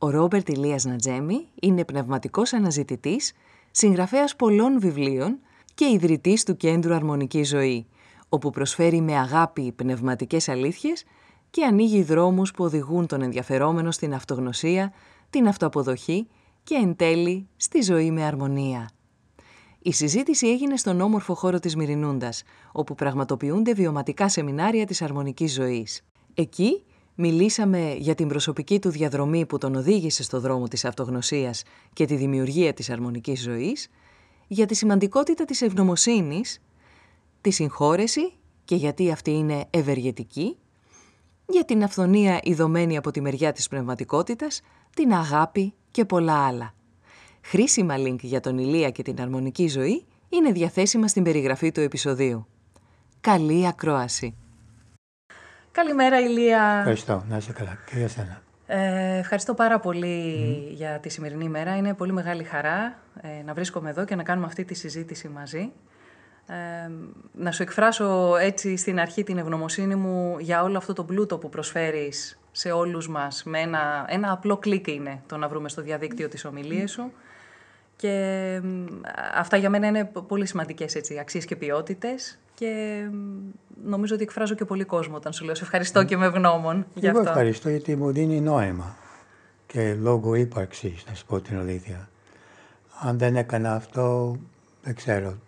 Ο Ρόμπερτ Ηλίας Νατζέμι είναι πνευματικός αναζητητής, συγγραφέας πολλών βιβλίων και ιδρυτής του Κέντρου Αρμονική Ζωή, όπου προσφέρει με αγάπη πνευματικές αλήθειες και ανοίγει δρόμους που οδηγούν τον ενδιαφερόμενο στην αυτογνωσία, την αυτοαποδοχή και εν τέλει στη ζωή με αρμονία. Η συζήτηση έγινε στον όμορφο χώρο της Μυρινούντας, όπου πραγματοποιούνται βιωματικά σεμινάρια της αρμονικής ζωής. Εκεί μιλήσαμε για την προσωπική του διαδρομή που τον οδήγησε στο δρόμο της αυτογνωσίας και τη δημιουργία της αρμονικής ζωής, για τη σημαντικότητα της ευγνωμοσύνης, τη συγχώρεση και γιατί αυτή είναι ευεργετική, για την αυθονία ειδωμένη από τη μεριά της πνευματικότητας, την αγάπη και πολλά άλλα. Χρήσιμα link για τον Ηλία και την αρμονική ζωή είναι διαθέσιμα στην περιγραφή του επεισοδίου. Καλή ακρόαση! Καλημέρα Ηλία! Ευχαριστώ. Να είσαι καλά. Και για σένα. Ε, ευχαριστώ πάρα πολύ για τη σημερινή μέρα. Είναι πολύ μεγάλη χαρά ε, να βρίσκομαι εδώ και να κάνουμε αυτή τη συζήτηση μαζί. Ε, να σου εκφράσω έτσι στην αρχή την ευγνωμοσύνη μου για όλο αυτό το πλούτο που προσφέρεις σε όλους μας. Με ένα, ένα απλό κλικ είναι το να βρούμε στο διαδίκτυο τις ομιλίες σου. Και αυτά για μένα είναι πολύ σημαντικές έτσι, αξίες και ποιότητες και νομίζω ότι εκφράζω και πολύ κόσμο όταν σου λέω σε ευχαριστώ και με ευγνώμων για Εγώ ευχαριστώ γιατί μου δίνει νόημα και λόγω ύπαρξης, να σου πω την αλήθεια. Αν δεν έκανα αυτό, δεν ξέρω,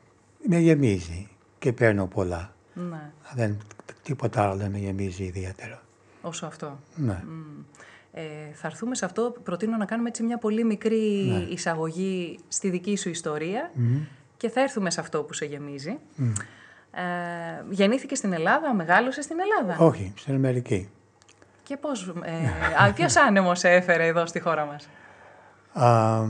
με γεμίζει και παίρνω πολλά. Ναι. Δεν, τίποτα άλλο δεν με γεμίζει ιδιαίτερα. Όσο αυτό. Ναι. Ε, θα έρθουμε σε αυτό. Προτείνω να κάνουμε έτσι μια πολύ μικρή ναι. εισαγωγή στη δική σου ιστορία και θα έρθουμε σε αυτό που σε γεμίζει. Ε, γεννήθηκε στην Ελλάδα, μεγάλωσε στην Ελλάδα. Όχι, στην Αμερική. Και πώς, ε, ποιος άνεμος έφερε εδώ στη χώρα μας; Α,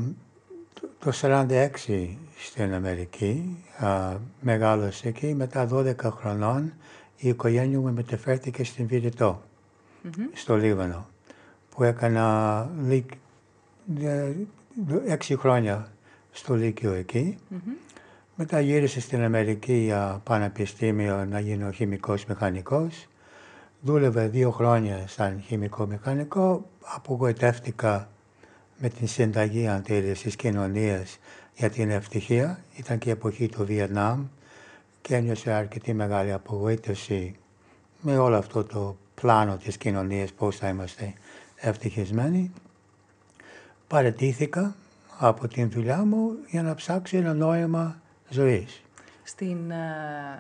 το 1946 στην Αμερική, α, μεγάλωσε εκεί, μετά 12 χρονών η οικογένεια μου μεταφέρθηκε στην Βηρητό, στο Λίβανο, που έκανα ε, έξι χρόνια στο Λύκειο εκεί. Μετά γύρισε στην Αμερική για πανεπιστήμιο να γίνω χημικός μηχανικός. Δούλευε δύο χρόνια σαν χημικό μηχανικό. Απογοητεύτηκα με την συνταγή αν θέλεις της κοινωνίας για την ευτυχία. Ήταν και η εποχή του Βιετνάμ και ένιωσε αρκετή μεγάλη απογοήτευση με όλο αυτό το πλάνο της κοινωνίας, πώς θα είμαστε ευτυχισμένοι. Παρετήθηκα από την δουλειά μου για να ψάξω ένα νόημα ζωής. Στην, ε,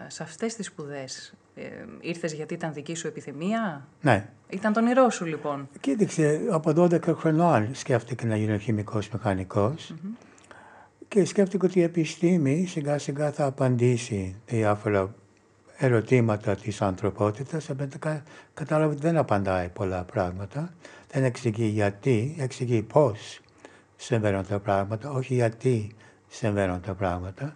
σε αυτές τις σπουδές ε, ήρθες γιατί ήταν δική σου επιθυμία; Ναι. Ήταν τον όνειρό σου λοιπόν. Κοίταξε, από 12 χρονών σκέφτηκα να γίνω χημικός και σκέφτηκα ότι η επιστήμη σιγά σιγά θα απαντήσει διάφορα ερωτήματα της ανθρωπότητας. Κατάλαβα ότι δεν απαντάει πολλά πράγματα. Δεν εξηγεί γιατί, εξηγεί πώς συμβαίνουν τα πράγματα, όχι γιατί συμβαίνουν τα πράγματα.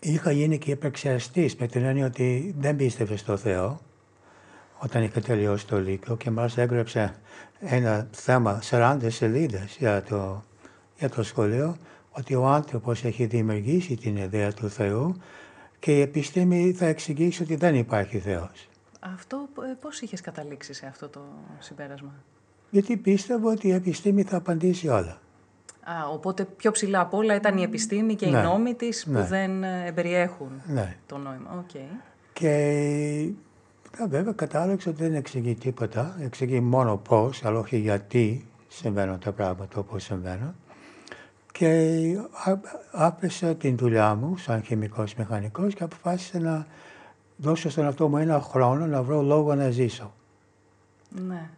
Είχα γίνει και υπερξιαστής με την έννοια ότι δεν πίστευε στο Θεό όταν είχα τελειώσει το Λύκειο και μάλιστα έγραψε ένα θέμα 40 σελίδες για το, για το σχολείο ότι ο άνθρωπος έχει δημιουργήσει την ιδέα του Θεού και η επιστήμη θα εξηγήσει ότι δεν υπάρχει Θεός. Αυτό ε, πώς είχες καταλήξει σε αυτό το συμπέρασμα; Γιατί πίστευα ότι η επιστήμη θα απαντήσει όλα. Α, οπότε πιο ψηλά από όλα ήταν η επιστήμη και ναι. οι νόμοι της που ναι. δεν ε, περιέχουν ναι. το νόημα. Okay. Και βέβαια κατάληξα ότι δεν εξηγεί τίποτα. Εξηγεί μόνο πώς, αλλά όχι γιατί συμβαίνουν τα πράγματα όπως συμβαίνουν. Και άφησα την δουλειά μου σαν χημικός μηχανικός και αποφάσισα να δώσω στον αυτό μου ένα χρόνο να βρω λόγο να ζήσω. Ναι.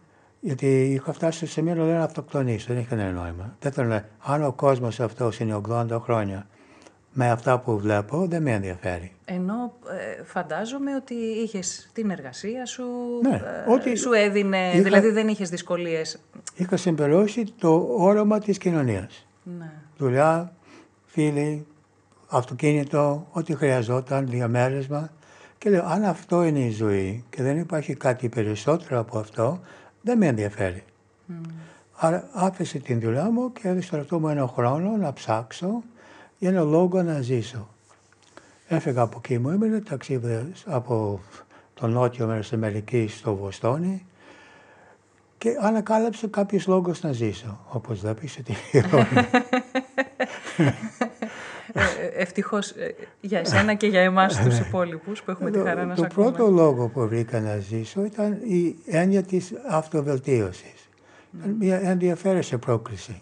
Γιατί είχα φτάσει στο σημείο να λέω να αυτοκτονήσω, δεν είχε κανένα νόημα. Δεν θέλω να... Αν ο κόσμος αυτός είναι 80 χρόνια με αυτά που βλέπω, δεν με ενδιαφέρει. Ενώ ε, φαντάζομαι ότι είχες την εργασία σου, Ναι, ε, ότι σου έδινε, είχα- δηλαδή δεν είχες δυσκολίες. Είχα συμπληρώσει το όραμα της κοινωνίας. Ναι. Δουλειά, φίλοι, αυτοκίνητο, ό,τι χρειαζόταν, διαμέρισμα. Και λέω, αν αυτό είναι η ζωή και δεν υπάρχει κάτι περισσότερο από αυτό, δεν με ενδιαφέρει. Άρα άφησε την δουλειά μου και έδωσε στον εαυτό μου ένα χρόνο να ψάξω για ένα λόγο να ζήσω. Έφυγα από εκεί μου, έμεινε ταξίδι από το νότιο μέρος της Αμερικής στο Βοστόνι και ανακάλυψα κάποιους λόγους να ζήσω. Όπως βλέπεις, ότι Ε, Ευτυχώς για εσένα και για εμάς τους υπόλοιπους που έχουμε τη χαρά να το σε ακούμε. πρώτο λόγο που βρήκα να ζήσω ήταν η έννοια της αυτοβελτίωσης. Ήταν Μια ενδιαφέρουσα πρόκληση.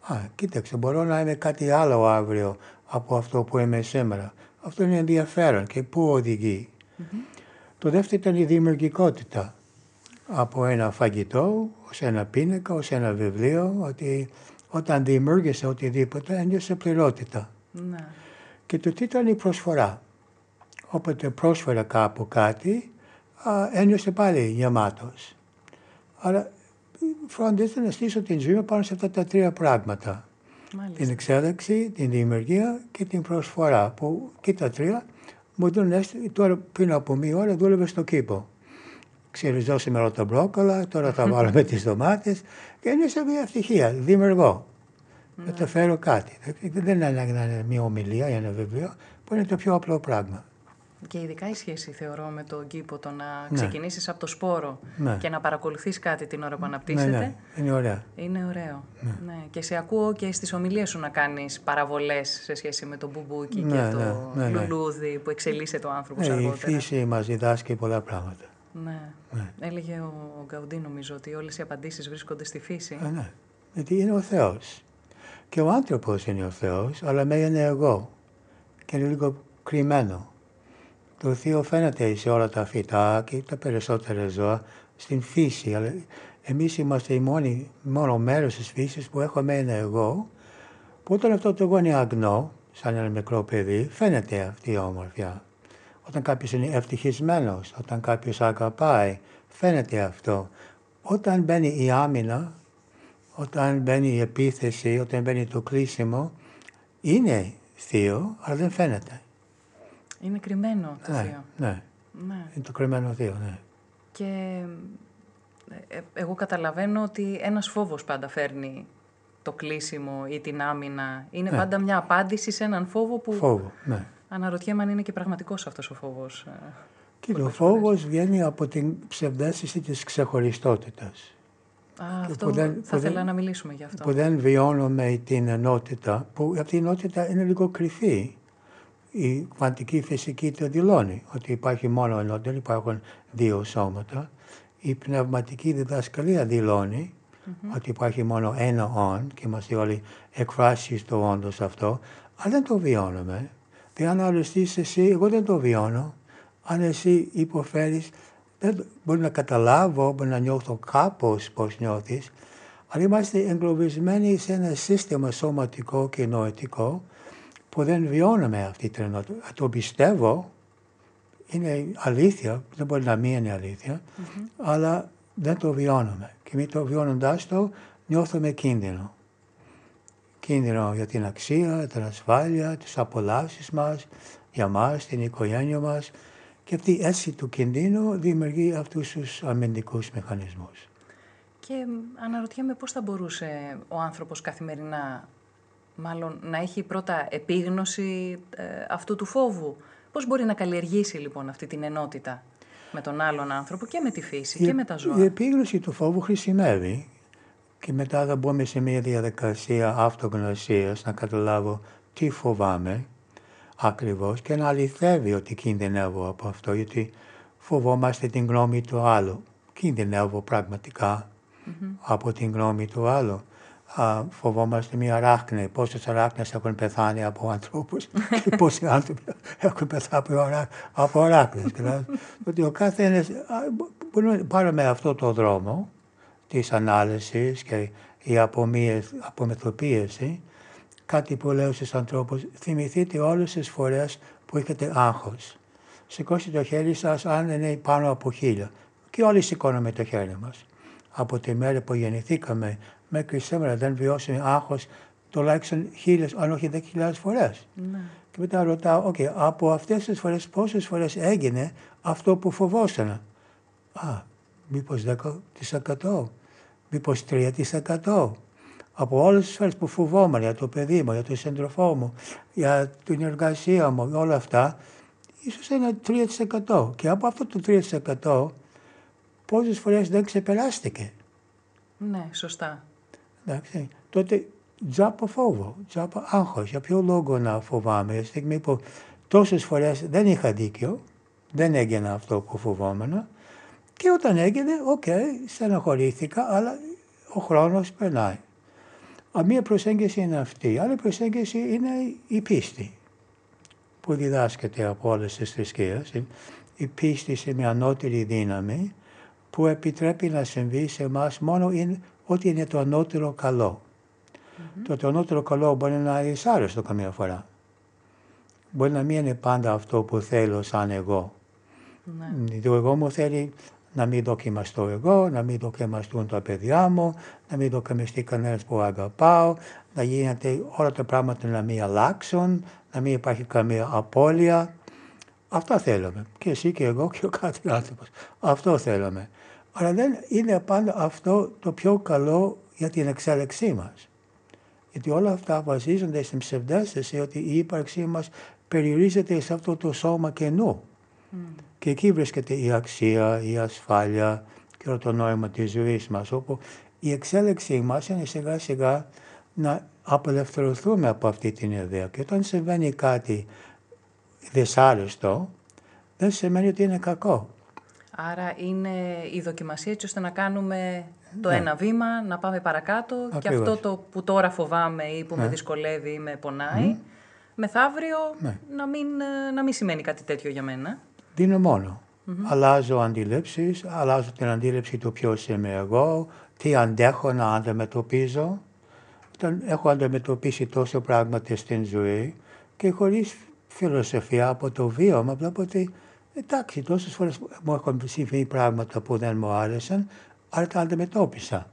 Α, κοίταξε, μπορώ να είμαι κάτι άλλο αύριο από αυτό που είμαι σήμερα. Αυτό είναι ενδιαφέρον και πού οδηγεί. Το δεύτερο ήταν η δημιουργικότητα. Από ένα φαγητό, ως ένα πίνακα, ως ένα βιβλίο, ότι όταν δημιούργησα οτιδήποτε ένιωσα πληρότητα. Ναι. Και το τι ήταν η προσφορά. Όποτε πρόσφερα κάπου κάτι, α, ένιωσε πάλι γεμάτος. Άρα φρόντιζα να στήσω την ζωή μου πάνω σε αυτά τα τρία πράγματα. Μάλιστα. Την εξέλιξη, την δημιουργία και την προσφορά. Που και τα τρία μου δίνουν αίσθηση, τώρα πριν από μία ώρα δούλευε στο κήπο. Ξεριζώσαμε όλα τα μπρόκολα, τώρα θα βάλω με τις ντομάτες και είναι σε μια ευτυχία, δημιουργώ. Μεταφέρω κάτι. Δεν είναι ανάγκη να είναι μια ομιλία ή ένα βιβλίο, που είναι το πιο απλό πράγμα. Και ειδικά η σχέση, θεωρώ, με τον κήπο, το να Ναι. ξεκινήσεις από το σπόρο Ναι. και να παρακολουθείς κάτι την ώρα που Ναι, αναπτύσσεται, ναι, είναι ωραία. είναι ωραίο. Ναι. Και σε ακούω και στις ομιλίες σου να κάνεις παραβολές σε σχέση με το μπουμπούκι Ναι, και το ναι, ναι, ναι. λουλούδι που εξελίσσεται ο άνθρωπος Ναι, η αργότερα. φύση μας διδάσκει πολλά πράγματα. Ναι. Ναι. Έλεγε ο Γκαουντί νομίζω ότι όλες οι απαντήσεις βρίσκονται στη φύση. Α, ναι. Γιατί είναι ο Θεός. Και ο άνθρωπος είναι ο Θεός, αλλά με είναι εγώ. Και είναι λίγο κρυμμένο. Το Θείο φαίνεται σε όλα τα φυτά και τα περισσότερα ζώα στην φύση. Αλλά εμείς είμαστε οι μόνοι, μόνο μέρος της φύσης που έχουμε ένα εγώ, που όταν αυτό το εγώ είναι αγνό, σαν ένα μικρό παιδί, φαίνεται αυτή η όμορφια. Όταν κάποιος είναι ευτυχισμένος, όταν κάποιος αγαπάει, φαίνεται αυτό. Όταν μπαίνει η άμυνα, όταν μπαίνει η επίθεση, όταν μπαίνει το κλείσιμο, είναι θείο, αλλά δεν φαίνεται. Είναι κρυμμένο το ναι, θείο. ναι, Ναι. είναι το κρυμμένο θείο, ναι. Και ε, ε, εγώ καταλαβαίνω ότι ένας φόβος πάντα φέρνει το κλείσιμο ή την άμυνα. Είναι Ναι. πάντα μια απάντηση σε έναν φόβο που Φόβο, ναι. αναρωτιέμαι αν είναι και πραγματικός αυτός ο φόβος. ε. Και το πολλές φόβος βγαίνει από την ψευδέστηση της ξεχωριστότητας. Α, αυτό που δεν- θα που ήθελα δεν- να μιλήσουμε γι' αυτό. Που δεν βιώνουμε την ενότητα, που αυτή η ενότητα είναι λίγο κρυφή. Η κβαντική φυσική το δηλώνει, ότι υπάρχει μόνο ενότητα, δεν υπάρχουν δύο σώματα. Η πνευματική διδασκαλία δηλώνει ότι υπάρχει μόνο ένα όν και είμαστε όλοι εκφράσεις του όντως αυτό, αλλά δεν το βιώνουμε. Και αν αρεστείς εσύ, εγώ δεν το βιώνω. Αν εσύ υποφέρεις, δεν, το- μπορεί να καταλάβω, μπορεί να νιώθω κάπως πώς νιώθεις, αλλά είμαστε εγκλωβισμένοι σε ένα σύστημα σωματικό και νοητικό που δεν βιώνουμε αυτή την ενότητα. Το πιστεύω, είναι αλήθεια, δεν μπορεί να μην είναι αλήθεια, αλλά δεν το βιώνουμε. Και μη το βιώνοντας το, νιώθουμε κίνδυνο. Κίνδυνο για την αξία, την ασφάλεια, τις απολαύσεις μας, για μας, την οικογένεια μας. Και αυτή η αίσθηση του κινδύνου δημιουργεί αυτούς τους αμυντικούς μηχανισμούς. Και μ, αναρωτιέμαι πώς θα μπορούσε ο άνθρωπος καθημερινά μάλλον να έχει πρώτα επίγνωση ε, αυτού του φόβου. Πώς μπορεί να καλλιεργήσει λοιπόν αυτή την ενότητα με τον άλλον άνθρωπο και με τη φύση και με τα ζώα; Η επίγνωση του φόβου χρησιμεύει και μετά θα μπούμε σε μια διαδικασία αυτογνωσίας να καταλάβω τι φοβάμαι ακριβώς και να αληθεύει ότι κινδυνεύω από αυτό γιατί φοβόμαστε την γνώμη του άλλου. Κινδυνεύω πραγματικά. από την γνώμη του άλλου. Α, φοβόμαστε μια ράχνη. Πόσες αράχνε έχουν πεθάνει από ανθρώπους και πόσοι άνθρωποι έχουν πεθάνει από αράχνε. δηλαδή, ότι ο καθένας. Μπορούμε να πάρουμε αυτό το δρόμο της ανάλυσης και η απομεθοποίηση. Κάτι που λέω στους ανθρώπους, θυμηθείτε όλες τις φορές που έχετε άγχος. Σηκώστε το χέρι σας αν είναι πάνω από χίλια. Και όλοι σηκώνουμε το χέρι μας. Από τη μέρα που γεννηθήκαμε μέχρι σήμερα δεν βιώσαμε άγχος τουλάχιστον χίλιες, αν όχι δέκα χιλιάδες φορές. Ναι. Και μετά ρωτάω, okay, από αυτές τις φορές, πόσες φορές έγινε αυτό που φοβόσαν. Α, μήπως 10%, μήπως 3%. Από όλες τις φορέ που φοβόμουν για το παιδί μου, για τον σύντροφό μου, για την εργασία μου, όλα αυτά, ίσως ένα 3%. Και από αυτό το 3%, πόσες φορές δεν ξεπεράστηκε. Ναι, σωστά. Εντάξει, τότε τζάμπα φόβο, τζάμπα άγχος. Για ποιο λόγο να φοβάμαι, στη στιγμή που τόσες φορές δεν είχα δίκιο, δεν έγινε αυτό που φοβόμουν και όταν έγινε, OK, okay, στεναχωρήθηκα, αλλά ο χρόνος περνάει. Μία προσέγγιση είναι αυτή. Άλλη προσέγγιση είναι η πίστη που διδάσκεται από όλες τις θρησκείες. Η πίστη σε μια ανώτερη δύναμη που επιτρέπει να συμβεί σε εμάς μόνο είναι ότι είναι το ανώτερο καλό. Το, το ανώτερο καλό μπορεί να είναι δυσάρεστο καμία φορά. Μπορεί να μην είναι πάντα αυτό που θέλω σαν εγώ. Ναι. Το εγώ μου θέλει να μην δοκιμαστώ εγώ, να μην δοκιμαστούν τα παιδιά μου, να μην δοκιμαστεί κανένας που αγαπάω, να γίνεται όλα τα πράγματα να μην αλλάξουν, να μην υπάρχει καμία απώλεια. Αυτά θέλουμε. Και εσύ και εγώ και ο κάθε άνθρωπος. Αυτό θέλουμε. Αλλά δεν είναι πάντα αυτό το πιο καλό για την εξέλιξή μας. Γιατί όλα αυτά βασίζονται στην ψευδέστηση ότι η ύπαρξή μας περιορίζεται σε αυτό το σώμα κενού. Mm. Και εκεί βρίσκεται η αξία, η ασφάλεια και το νόημα της ζωής μας, όπου η εξέλιξή μας είναι σιγά σιγά να απελευθερωθούμε από αυτή την ιδέα. Και όταν συμβαίνει κάτι δυσάρεστο, δεν σημαίνει ότι είναι κακό. Άρα είναι η δοκιμασία έτσι ώστε να κάνουμε το ναι. ένα βήμα, να πάμε παρακάτω και αυτό το που τώρα φοβάμαι ή που με ναι. δυσκολεύει ή με πονάει, μεθαύριο ναι. να, μην, να μην σημαίνει κάτι τέτοιο για μένα. Δίνω μόνο. Αλλάζω αντιλήψεις, αλλάζω την αντίληψη του ποιος είμαι εγώ, τι αντέχω να αντιμετωπίζω. Όταν έχω αντιμετωπίσει τόσο πράγματα στην ζωή και χωρίς φιλοσοφία από το βίωμα, βλέπω ότι Εντάξει, τόσες φορές μου έχουν συμβεί πράγματα που δεν μου άρεσαν, αλλά τα αντιμετώπισα.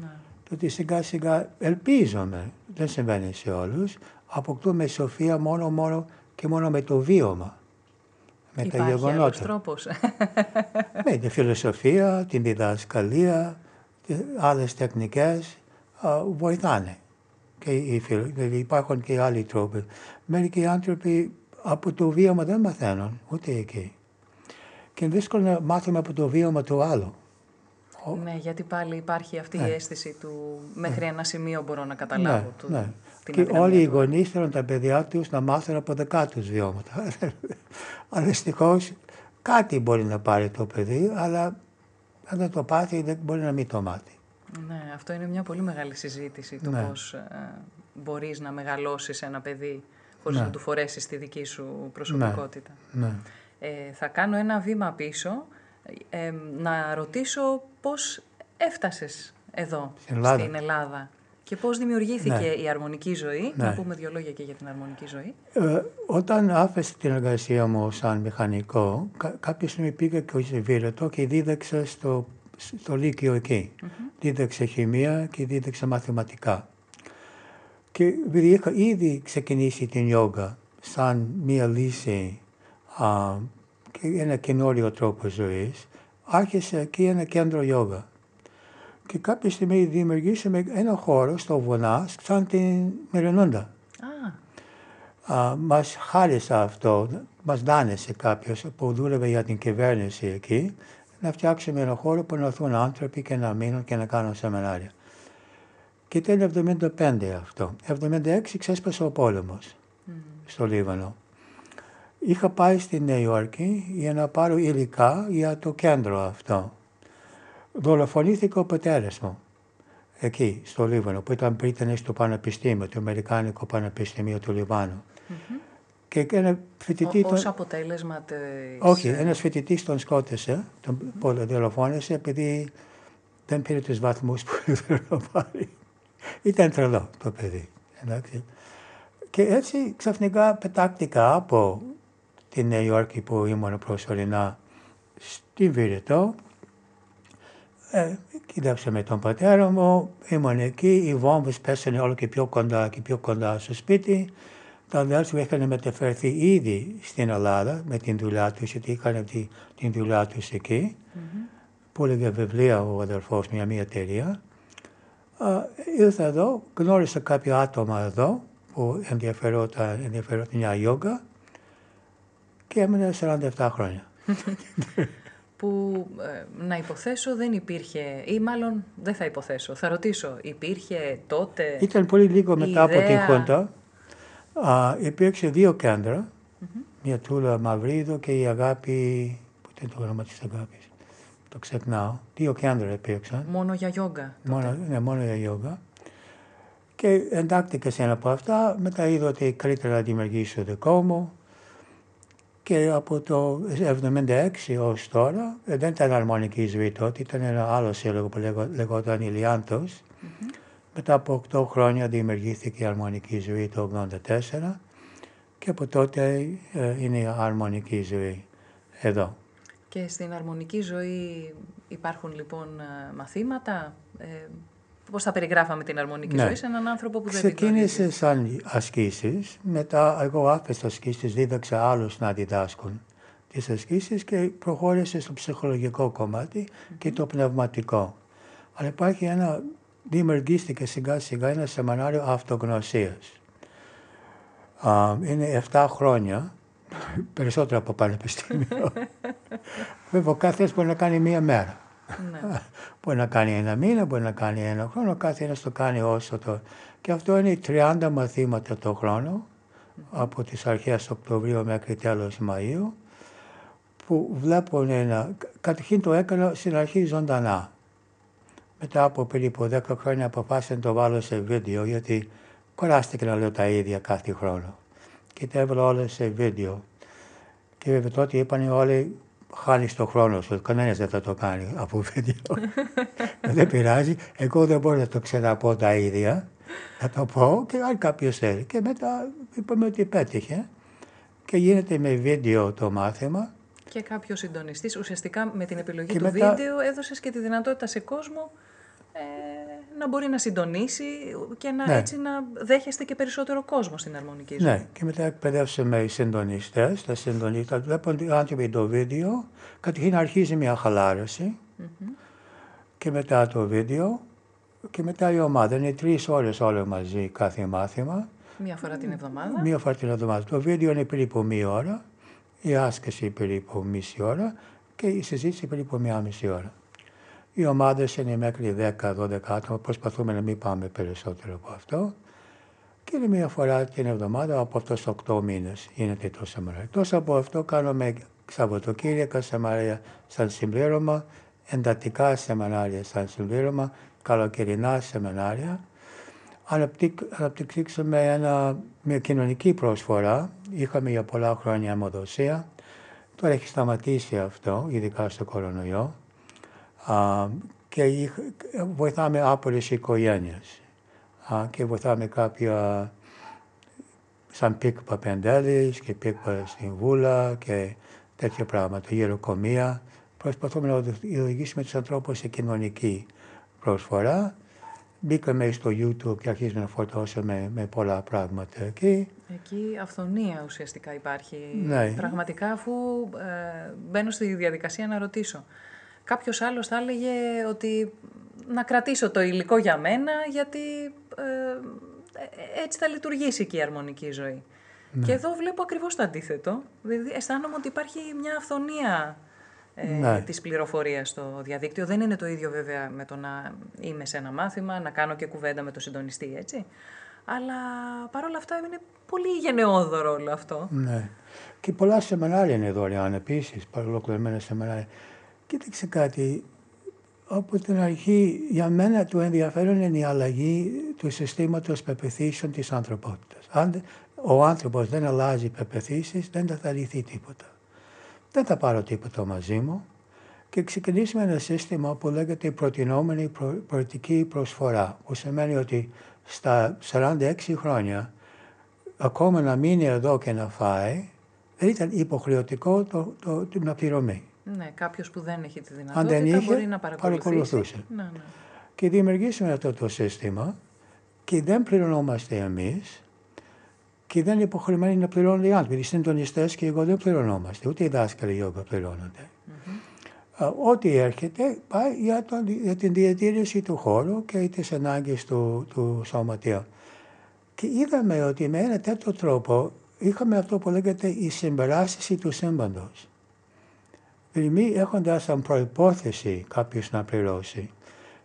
Ναι. Το ότι σιγά σιγά ελπίζομαι, δεν συμβαίνει σε όλους, αποκτούμε σοφία μόνο, μόνο και μόνο με το βίωμα. Με Υπάρχει τα γεγονότα. τρόπος. με τη φιλοσοφία, την διδασκαλία, άλλες τεχνικές βοηθάνε. Και δηλαδή υπάρχουν και άλλοι τρόποι. Μερικοί άνθρωποι από το βίωμα δεν μαθαίνουν, ούτε εκεί και είναι δύσκολο να μάθουμε από το βίωμα του άλλου. Ναι, γιατί πάλι υπάρχει αυτή ναι. η αίσθηση του μέχρι ναι. ένα σημείο μπορώ να καταλάβω. Ναι, του, ναι. Και όλοι οι γονείς θέλουν τα παιδιά τους να μάθουν από δικά τους βιώματα. αλλά δυστυχώς κάτι μπορεί να πάρει το παιδί, αλλά αν δεν το πάθει δεν μπορεί να μην το μάθει. Ναι, αυτό είναι μια πολύ μεγάλη συζήτηση το ναι. πώς ε, μπορείς να μεγαλώσεις ένα παιδί χωρίς ναι. να του φορέσεις τη δική σου προσωπικότητα. Ναι. Ε, θα κάνω ένα βήμα πίσω, ε, να ρωτήσω πώς έφτασες εδώ, στην Ελλάδα. Και πώς δημιουργήθηκε ναι. η αρμονική ζωή. Να ναι. πούμε δύο λόγια και για την αρμονική ζωή. Ε, όταν άφησα την εργασία μου σαν μηχανικό, κα, κάποια στιγμή πήγα και ως Βίρετο και δίδαξα στο, στο Λύκειο εκεί. Mm-hmm. Δίδαξα χημεία και δίδαξα μαθηματικά. Και επειδή είχα ήδη ξεκινήσει την γιόγκα σαν μία λύση α, και ένα καινούριο τρόπο ζωής, άρχισε εκεί ένα κέντρο γιόγκα. Και κάποια στιγμή δημιουργήσαμε ένα χώρο στο Βονάς, σαν την Μερινούντα. Ah. μας χάρισε αυτό, μας δάνεισε κάποιος που δούλευε για την κυβέρνηση εκεί, να φτιάξουμε ένα χώρο που να έρθουν άνθρωποι και να μείνουν και να κάνουν σεμινάρια. Και ήταν 75 αυτό. 76 ξέσπασε ο πόλεμος mm. στο Λίβανο είχα πάει στη Νέα Υόρκη για να πάρω υλικά για το κέντρο αυτό. Δολοφονήθηκε ο πατέρας μου εκεί στο Λίβανο που ήταν πριν στο Πανεπιστήμιο, το Αμερικάνικο Πανεπιστήμιο του Λιβάνου. Και ένα φοιτητή. Ω τον... αποτέλεσμα της... Όχι, ένας φοιτητής τον σκότωσε, τον δολοφόνησε επειδή δεν πήρε τους βαθμούς που ήθελε να πάρει. Ήταν τρελό το παιδί. Εντάξει. Και έτσι ξαφνικά πετάχτηκα από τη Νέα Υόρκη που ήμουν προσωρινά στην Βηρετό. Ε, με τον πατέρα μου, ήμουν εκεί, οι βόμβες πέσανε όλο και πιο κοντά και πιο κοντά στο σπίτι. Τα αδέλφια είχαν μεταφερθεί ήδη στην Ελλάδα με την δουλειά τους, γιατί είχαν τη, την δουλειά τους εκεί. Mm-hmm. Που έλεγε βιβλία ο αδελφός μια, μια εταιρεία. ήρθα εδώ, γνώρισα κάποια άτομα εδώ που ενδιαφερόταν, ενδιαφερόταν μια γιόγκα και έμεινα 47 χρόνια. που ε, να υποθέσω δεν υπήρχε, ή μάλλον δεν θα υποθέσω, θα ρωτήσω, υπήρχε τότε Ήταν πολύ λίγο μετά από την Χόντα. υπήρξε δύο κέντρα, μια τούλα Μαυρίδο και η Αγάπη, που ήταν το όνομα της Αγάπης, το ξεχνάω. Δύο κέντρα υπήρξαν. Μόνο για γιόγκα. Μόνο, ναι, μόνο για γιόγκα. Και εντάχθηκα σε ένα από αυτά, μετά είδα ότι καλύτερα να δημιουργήσω δικό μου. Και από το 1976 ως τώρα, ε, δεν ήταν αρμονική ζωή τότε, ήταν ένα άλλο σύλλογο που λεγόταν Ηλιάντος. Mm-hmm. Μετά από 8 χρόνια δημιουργήθηκε η αρμονική ζωή το 1984 και από τότε ε, είναι η αρμονική ζωή εδώ. Και στην αρμονική ζωή υπάρχουν λοιπόν ε, μαθήματα, ε, Πώς θα περιγράφαμε την αρμονική ναι. ζωή σε έναν άνθρωπο που δεν την Ξεκίνησε σαν ασκήσεις. Μετά, εγώ άφησα ασκήσεις, δίδαξα άλλους να διδάσκουν τις ασκήσεις και προχώρησε στο ψυχολογικό κομμάτι και το πνευματικό. Αλλά υπάρχει ένα, δημιουργήθηκε σιγά σιγά ένα σεμινάριο αυτογνωσίας. είναι 7 χρόνια, περισσότερο από πανεπιστήμιο. Βέβαια, ο κάθε μπορεί να κάνει μία μέρα. Ναι. μπορεί να κάνει ένα μήνα, μπορεί να κάνει ένα χρόνο, κάθε ένας το κάνει όσο το... Και αυτό είναι 30 μαθήματα το χρόνο, από τις αρχές Οκτωβρίου μέχρι τέλος Μαΐου, που βλέπουν ένα... Καταρχήν το έκανα στην αρχή ζωντανά. Μετά από περίπου 10 χρόνια αποφάσισα να το βάλω σε βίντεο, γιατί κουράστηκε να λέω τα ίδια κάθε χρόνο. Και τα έβαλα όλα σε βίντεο. Και βέβαια τότε είπαν όλοι χάνεις το χρόνο σου. Κανένας δεν θα το κάνει από βίντεο. δεν πειράζει. Εγώ δεν μπορώ να το ξαναπώ τα ίδια. Θα το πω και αν κάποιος θέλει. Και μετά είπαμε ότι πέτυχε. Και γίνεται με βίντεο το μάθημα. Και κάποιος συντονιστής. Ουσιαστικά με την επιλογή του βίντεο έδωσες και τη δυνατότητα σε κόσμο ε, να μπορεί να συντονίσει και να, ναι. έτσι να δέχεστε και περισσότερο κόσμο στην αρμονική ζωή. Ναι, και μετά εκπαιδεύσαμε οι συντονιστές, τα συντονιστέ, βλέπουν οι άνθρωποι το βίντεο, καταρχήν αρχίζει μια χαλάρωση και μετά το βίντεο και μετά η ομάδα. Είναι τρεις ώρες όλο μαζί κάθε μάθημα. Μία φορά την εβδομάδα. Μία φορά την εβδομάδα. Το βίντεο είναι περίπου μία ώρα, η άσκηση περίπου μισή ώρα και η συζήτηση περίπου μία μισή ώρα. Οι ομάδες είναι μέχρι 10-12 άτομα. Προσπαθούμε να μην πάμε περισσότερο από αυτό. Και είναι μία φορά την εβδομάδα από αυτός 8 μήνες γίνεται το σεμινάριο. Τόσο από αυτό κάνουμε Σαββατοκύριακα σεμινάρια σαν συμπλήρωμα, εντατικά σεμινάρια σαν συμπλήρωμα, καλοκαιρινά σεμινάρια. Αναπτύξαμε ένα, μια κοινωνική προσφορά. Είχαμε για πολλά χρόνια αιμοδοσία. Τώρα έχει σταματήσει αυτό, ειδικά στο κορονοϊό και βοηθάμε άπορες οικογένειες και βοηθάμε κάποια σαν πίκ Παπεντέλης και πίκ στην Βούλα και τέτοια πράγματα, γεροκομεία. Προσπαθούμε να οδηγήσουμε τους ανθρώπους σε κοινωνική προσφορά. Μπήκαμε στο YouTube και αρχίζουμε να φορτώσουμε με πολλά πράγματα εκεί. Εκεί αυθονία ουσιαστικά υπάρχει. Ναι. Πραγματικά αφού ε, μπαίνω στη διαδικασία να ρωτήσω. Κάποιος άλλος θα έλεγε ότι να κρατήσω το υλικό για μένα γιατί ε, έτσι θα λειτουργήσει και η αρμονική ζωή. Ναι. Και εδώ βλέπω ακριβώς το αντίθετο. Δηλαδή αισθάνομαι ότι υπάρχει μια αυθονία ε, ναι. της πληροφορίας στο διαδίκτυο. Δεν είναι το ίδιο βέβαια με το να είμαι σε ένα μάθημα, να κάνω και κουβέντα με το συντονιστή, έτσι. Αλλά παρόλα αυτά είναι πολύ γενναιόδωρο όλο αυτό. Ναι. Και πολλά σεμινάρια είναι δωρεάν επίσης, παρολοκληρωμένα σεμινάρια. Κοίταξε κάτι, από την αρχή για μένα το ενδιαφέρον είναι η αλλαγή του συστήματος πεπιθήσεων της ανθρωπότητας. Αν ο άνθρωπος δεν αλλάζει πεπιθήσεις δεν θα λυθεί τίποτα. Δεν θα πάρω τίποτα μαζί μου και ξεκινήσουμε ένα σύστημα που λέγεται προτινόμενη πολιτική προσφορά, που σημαίνει ότι στα 46 χρόνια ακόμα να μείνει εδώ και να φάει, δεν ήταν υποχρεωτικό το, το, το, να πληρωμή. Ναι, κάποιος που δεν έχει τη δυνατότητα Αν δεν είχε, μπορεί να παρακολουθούσε. Ναι, ναι. Και δημιουργήσουμε αυτό το σύστημα και δεν πληρωνόμαστε εμείς και δεν είναι υποχρεωμένοι να πληρώνουν οι άνθρωποι. Οι συντονιστές και εγώ δεν πληρωνόμαστε, ούτε οι δάσκαλοι γιόγκα πληρώνονται. Mm-hmm. Ό,τι έρχεται πάει για, τον, για την διατήρηση του χώρου και τις ανάγκες του, του σωματείου. Και είδαμε ότι με ένα τέτοιο τρόπο είχαμε αυτό που λέγεται η συμπεράσπιση του σύμπαντος. Δηλαδή έχοντας σαν προπόθεση κάποιος να πληρώσει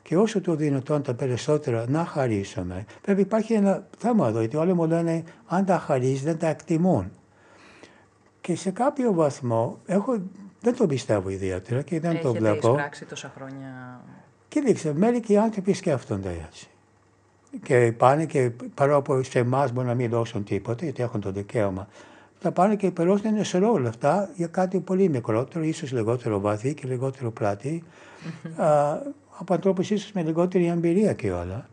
και όσο το δυνατόν τα περισσότερα να χαρίσουμε. Βέβαια υπάρχει ένα θέμα εδώ, γιατί όλοι μου λένε αν τα χαρίσει δεν τα εκτιμούν. Και σε κάποιο βαθμό έχω, δεν το πιστεύω ιδιαίτερα και δεν Έχετε το βλέπω. Έχετε εισπράξει τόσα χρόνια. Κοίταξε, μερικοί άνθρωποι σκέφτονται έτσι. Και πάνε και παρόλο σε εμάς μπορεί να μην δώσουν τίποτα, γιατί έχουν το δικαίωμα. Θα πάνε και περάσουν ένα σωρό λεφτά για κάτι πολύ μικρότερο, ίσως λιγότερο βαθύ και λιγότερο πλάτη, από ανθρώπους ίσως με λιγότερη εμπειρία και όλα.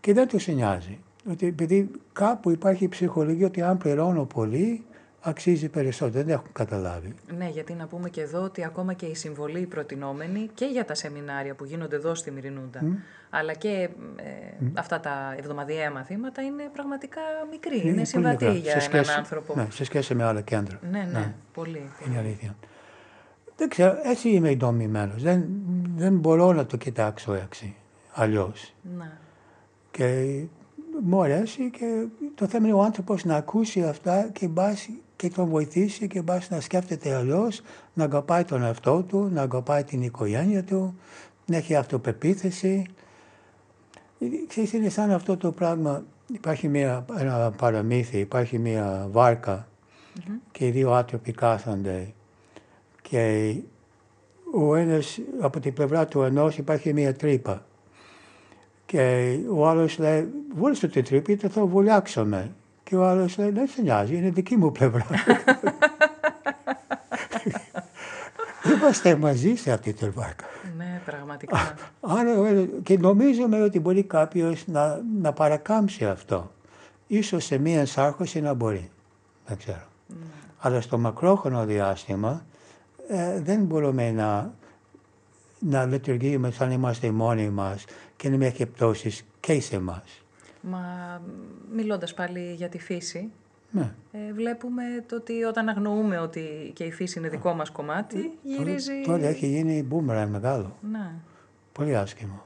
Και δεν τους νοιάζει. Ότι επειδή κάπου υπάρχει η ψυχολογία ότι αν πληρώνω πολύ, αξίζει περισσότερο. Δεν έχουν καταλάβει. Ναι, γιατί να πούμε και εδώ ότι ακόμα και η συμβολή προτινόμενη και για τα σεμινάρια που γίνονται εδώ στη Μυρινούντα, αλλά και ε, αυτά τα εβδομαδιαία μαθήματα είναι πραγματικά μικρή. Είναι, είναι συμβατή για σε έναν άνθρωπο. Ναι, σε σχέση με άλλα κέντρα. Ναι, ναι, ναι. πολύ. Είναι αλήθεια. Δεν ξέρω, έτσι είμαι δομημένο. Δεν, δεν μπορώ να το κοιτάξω έτσι αλλιώς. Ναι. Και μου αρέσει και το θέμα είναι ο άνθρωπος να ακούσει αυτά και μπάσει και τον βοηθήσει και μπάσει να σκέφτεται αλλιώς, να αγαπάει τον εαυτό του, να αγαπάει την οικογένεια του, να έχει αυτοπεποίθηση. Ξέρεις, είναι σαν αυτό το πράγμα, υπάρχει μια, ένα παραμύθι, υπάρχει μια βάρκα mm-hmm. και οι δύο άνθρωποι κάθονται και ο ένας, από την πλευρά του ενός υπάρχει μια τρύπα και ο άλλος λέει, βούλησε την τρύπα γιατί θα βουλιάξουμε. Και ο άλλος λέει, δεν σε νοιάζει, είναι δική μου πλευρά. Είμαστε μαζί σε αυτή την βάρκα. Ναι, πραγματικά. Άρα, και νομίζουμε ότι μπορεί κάποιος να, να παρακάμψει αυτό. Ίσως σε μία ενσάρχωση να μπορεί. Δεν ξέρω. Ναι. Αλλά στο μακρόχρονο διάστημα ε, δεν μπορούμε να, να λειτουργούμε σαν είμαστε μόνοι μας και να μην έχει πτώσεις και σε εμάς. Μα μιλώντας πάλι για τη φύση, ναι. ε, βλέπουμε το ότι όταν αγνοούμε ότι και η φύση είναι δικό μας κομμάτι, ε, γυρίζει... Τώρα, έχει γίνει μπούμεραν μεγάλο. Ναι. Πολύ άσχημο.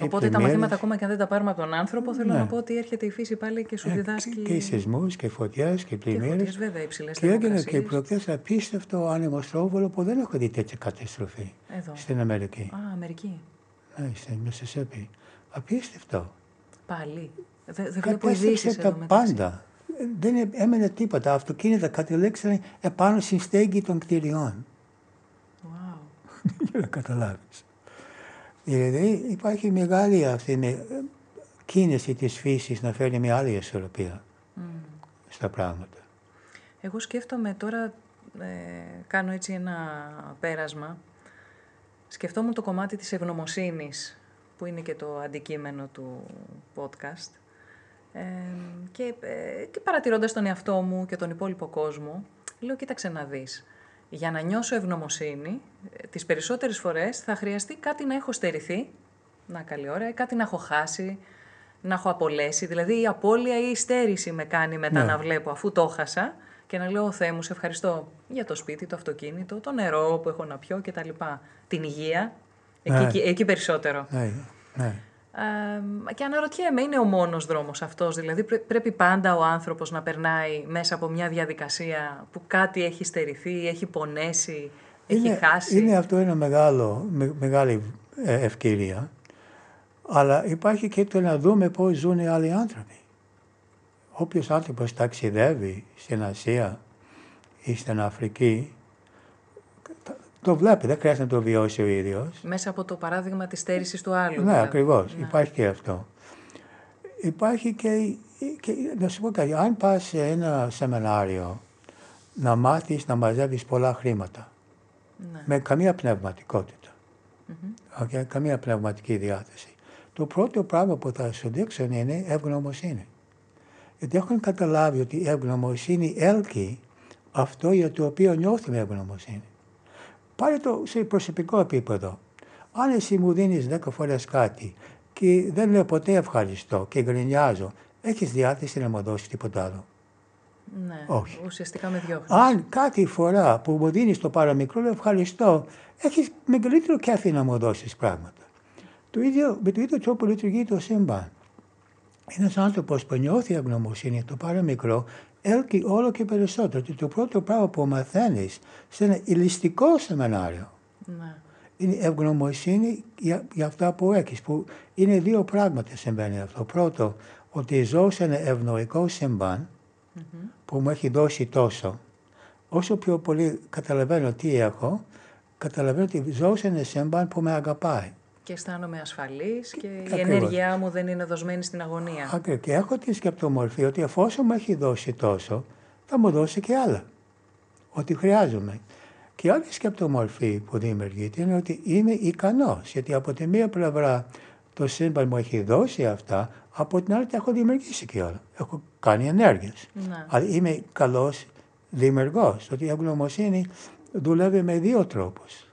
Οπότε τα μαθήματα ακόμα και αν δεν τα πάρουμε από τον άνθρωπο, θέλω ναι. να πω ότι έρχεται η φύση πάλι και σου ε, διδάσκει. Και, και σεισμούς και φωτιές και πλημμύρες. Και βέβαια υψηλές Και έγινε και προχθέ απίστευτο άνεμο που δεν έχω δει τέτοια καταστροφή. Εδώ. Στην Αμερική. Α, Αμερική. Ναι, στην Μεσσεσέπη. Απίστευτο. Πάλι. Δεν δε βλέπω ειδήσεις τα πάντα. Δεν έμενε τίποτα. Αυτοκίνητα κατελήξαν επάνω στην στέγη των κτηριών. Wow. Για να καταλάβεις. Δηλαδή υπάρχει μεγάλη αυτή με κίνηση της φύσης να φέρει μια άλλη ισορροπία mm. στα πράγματα. Εγώ σκέφτομαι τώρα, ε, κάνω έτσι ένα πέρασμα, σκεφτόμουν το κομμάτι της ευγνωμοσύνης που είναι και το αντικείμενο του podcast ε, και, ε, και παρατηρώντας τον εαυτό μου και τον υπόλοιπο κόσμο, λέω κοίταξε να δεις για να νιώσω ευγνωμοσύνη, ε, τις περισσότερες φορές θα χρειαστεί κάτι να έχω στερηθεί, να καλή ώρα, κάτι να έχω χάσει, να έχω απολέσει. Δηλαδή η απώλεια ή η στέρηση με κάνει μετά ναι. να βλέπω αφού το χάσα και να λέω «Ο Θεέ μου, σε ευχαριστώ για το σπίτι, το αυτοκίνητο, το νερό που έχω να πιω κτλ. Την υγεία, εκεί, ναι. εκεί, περισσότερο. Ναι, ναι και αναρωτιέμαι, είναι ο μόνος δρόμος αυτός, δηλαδή πρέπει πάντα ο άνθρωπος να περνάει μέσα από μια διαδικασία που κάτι έχει στερηθεί, έχει πονέσει, έχει χάσει; Είναι αυτό ένα μεγάλο, μεγάλη ε, ευκαιρία, αλλά υπάρχει και το να δούμε πώς ζουν οι άλλοι άνθρωποι. Όποιος άνθρωπος ταξιδεύει στην Ασία ή στην Αφρική, το βλέπει, δεν χρειάζεται να το βιώσει ο ίδιος. Μέσα από το παράδειγμα της στέρησης του άλλου. Ναι, δηλαδή. ακριβώς. Ναι. Υπάρχει και αυτό. Υπάρχει και, και, να σου πω κάτι, αν πας σε ένα σεμινάριο να μάθεις να μαζεύεις πολλά χρήματα, Ναι. με καμία πνευματικότητα, okay, καμία πνευματική διάθεση, το πρώτο πράγμα που θα σου δείξουν είναι ευγνωμοσύνη. Γιατί έχουν καταλάβει ότι η ευγνωμοσύνη έλκει αυτό για το οποίο νιώθουμε ευγνωμοσύνη. Πάρε το σε προσωπικό επίπεδο. Αν εσύ μου δίνεις 10 φορές κάτι και δεν λέω ποτέ ευχαριστώ και γκρινιάζω, έχεις διάθεση να μου δώσεις τίποτα άλλο. ναι. όχι. Ουσιαστικά με διώχνεις. Αν κάθε φορά που μου δίνεις το παραμικρό λέω ευχαριστώ, έχεις μεγαλύτερο κέφι να μου δώσεις πράγματα. Το ίδιο, με το ίδιο τρόπο λειτουργεί το σύμπαν. Ένας άνθρωπος που νιώθει ευγνωμοσύνη, το παραμικρό, έλκει όλο και περισσότερο. Και το πρώτο πράγμα που μαθαίνεις σε ένα ηλιστικό σεμινάριο Ναι. είναι η ευγνωμοσύνη για, για αυτά που έχεις. Που είναι δύο πράγματα συμβαίνει αυτό. Πρώτο, ότι ζω σε ένα ευνοϊκό σύμπαν που μου έχει δώσει τόσο. Όσο πιο πολύ καταλαβαίνω τι έχω, καταλαβαίνω ότι ζω σε ένα σύμπαν που με αγαπάει. Και αισθάνομαι ασφαλής και η Ακριβώς. ενέργειά μου δεν είναι δοσμένη στην αγωνία. Ακριβώς. Και έχω τη σκεπτομορφή ότι εφόσον μου έχει δώσει τόσο, θα μου δώσει και άλλα. Ό,τι χρειάζομαι. Και η άλλη σκεπτομορφή που δημιουργείται είναι ότι είμαι ικανός. Γιατί από τη μία πλευρά το σύμπαν μου έχει δώσει αυτά, από την άλλη τα έχω δημιουργήσει και όλα. Έχω κάνει ενέργειες. Ναι. Αλλά είμαι καλός δημιουργός. Ότι η ευγνωμοσύνη δουλεύει με δύο τρόπους.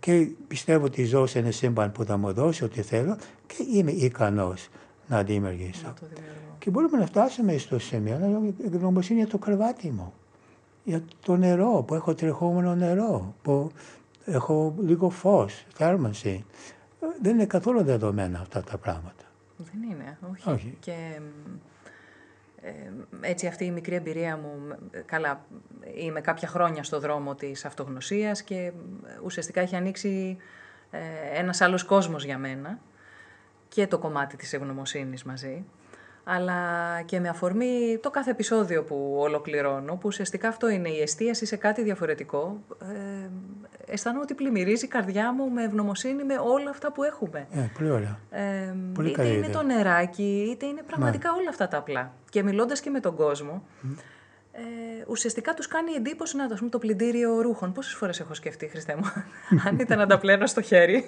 Και πιστεύω ότι ζω σε ένα σύμπαν που θα μου δώσει ό,τι θέλω και είμαι ικανός να δημιουργήσω. Να το δημιουργώ. Και μπορούμε να φτάσουμε στο σημείο να λέω ευγνωμοσύνη για το κρεβάτι μου. Για το νερό, που έχω τρεχόμενο νερό, που έχω λίγο φως, θέρμανση. Ε, Δεν είναι καθόλου δεδομένα αυτά τα πράγματα. Δεν είναι, όχι. Όχι. Και ε, έτσι αυτή η μικρή εμπειρία μου, ε, καλά, είμαι κάποια χρόνια στο δρόμο της αυτογνωσίας και ε, ουσιαστικά έχει ανοίξει ε, ένας άλλος κόσμος για μένα και το κομμάτι της ευγνωμοσύνης μαζί, αλλά και με αφορμή το κάθε επεισόδιο που ολοκληρώνω, που ουσιαστικά αυτό είναι η εστίαση σε κάτι διαφορετικό. Ε, αισθάνομαι ότι πλημμυρίζει η καρδιά μου με ευγνωμοσύνη με όλα αυτά που έχουμε. Ε, πολύ ωραία. Ε, Πολύ είτε καλή είναι ιδέα. το νεράκι, είτε είναι πραγματικά όλα αυτά τα απλά. Και μιλώντας και με τον κόσμο, ε, ουσιαστικά τους κάνει εντύπωση να το, ας πούμε, το πλυντήριο ρούχων. Πόσες φορές έχω σκεφτεί, Χριστέ μου, αν ήταν να τα πλένω στο χέρι.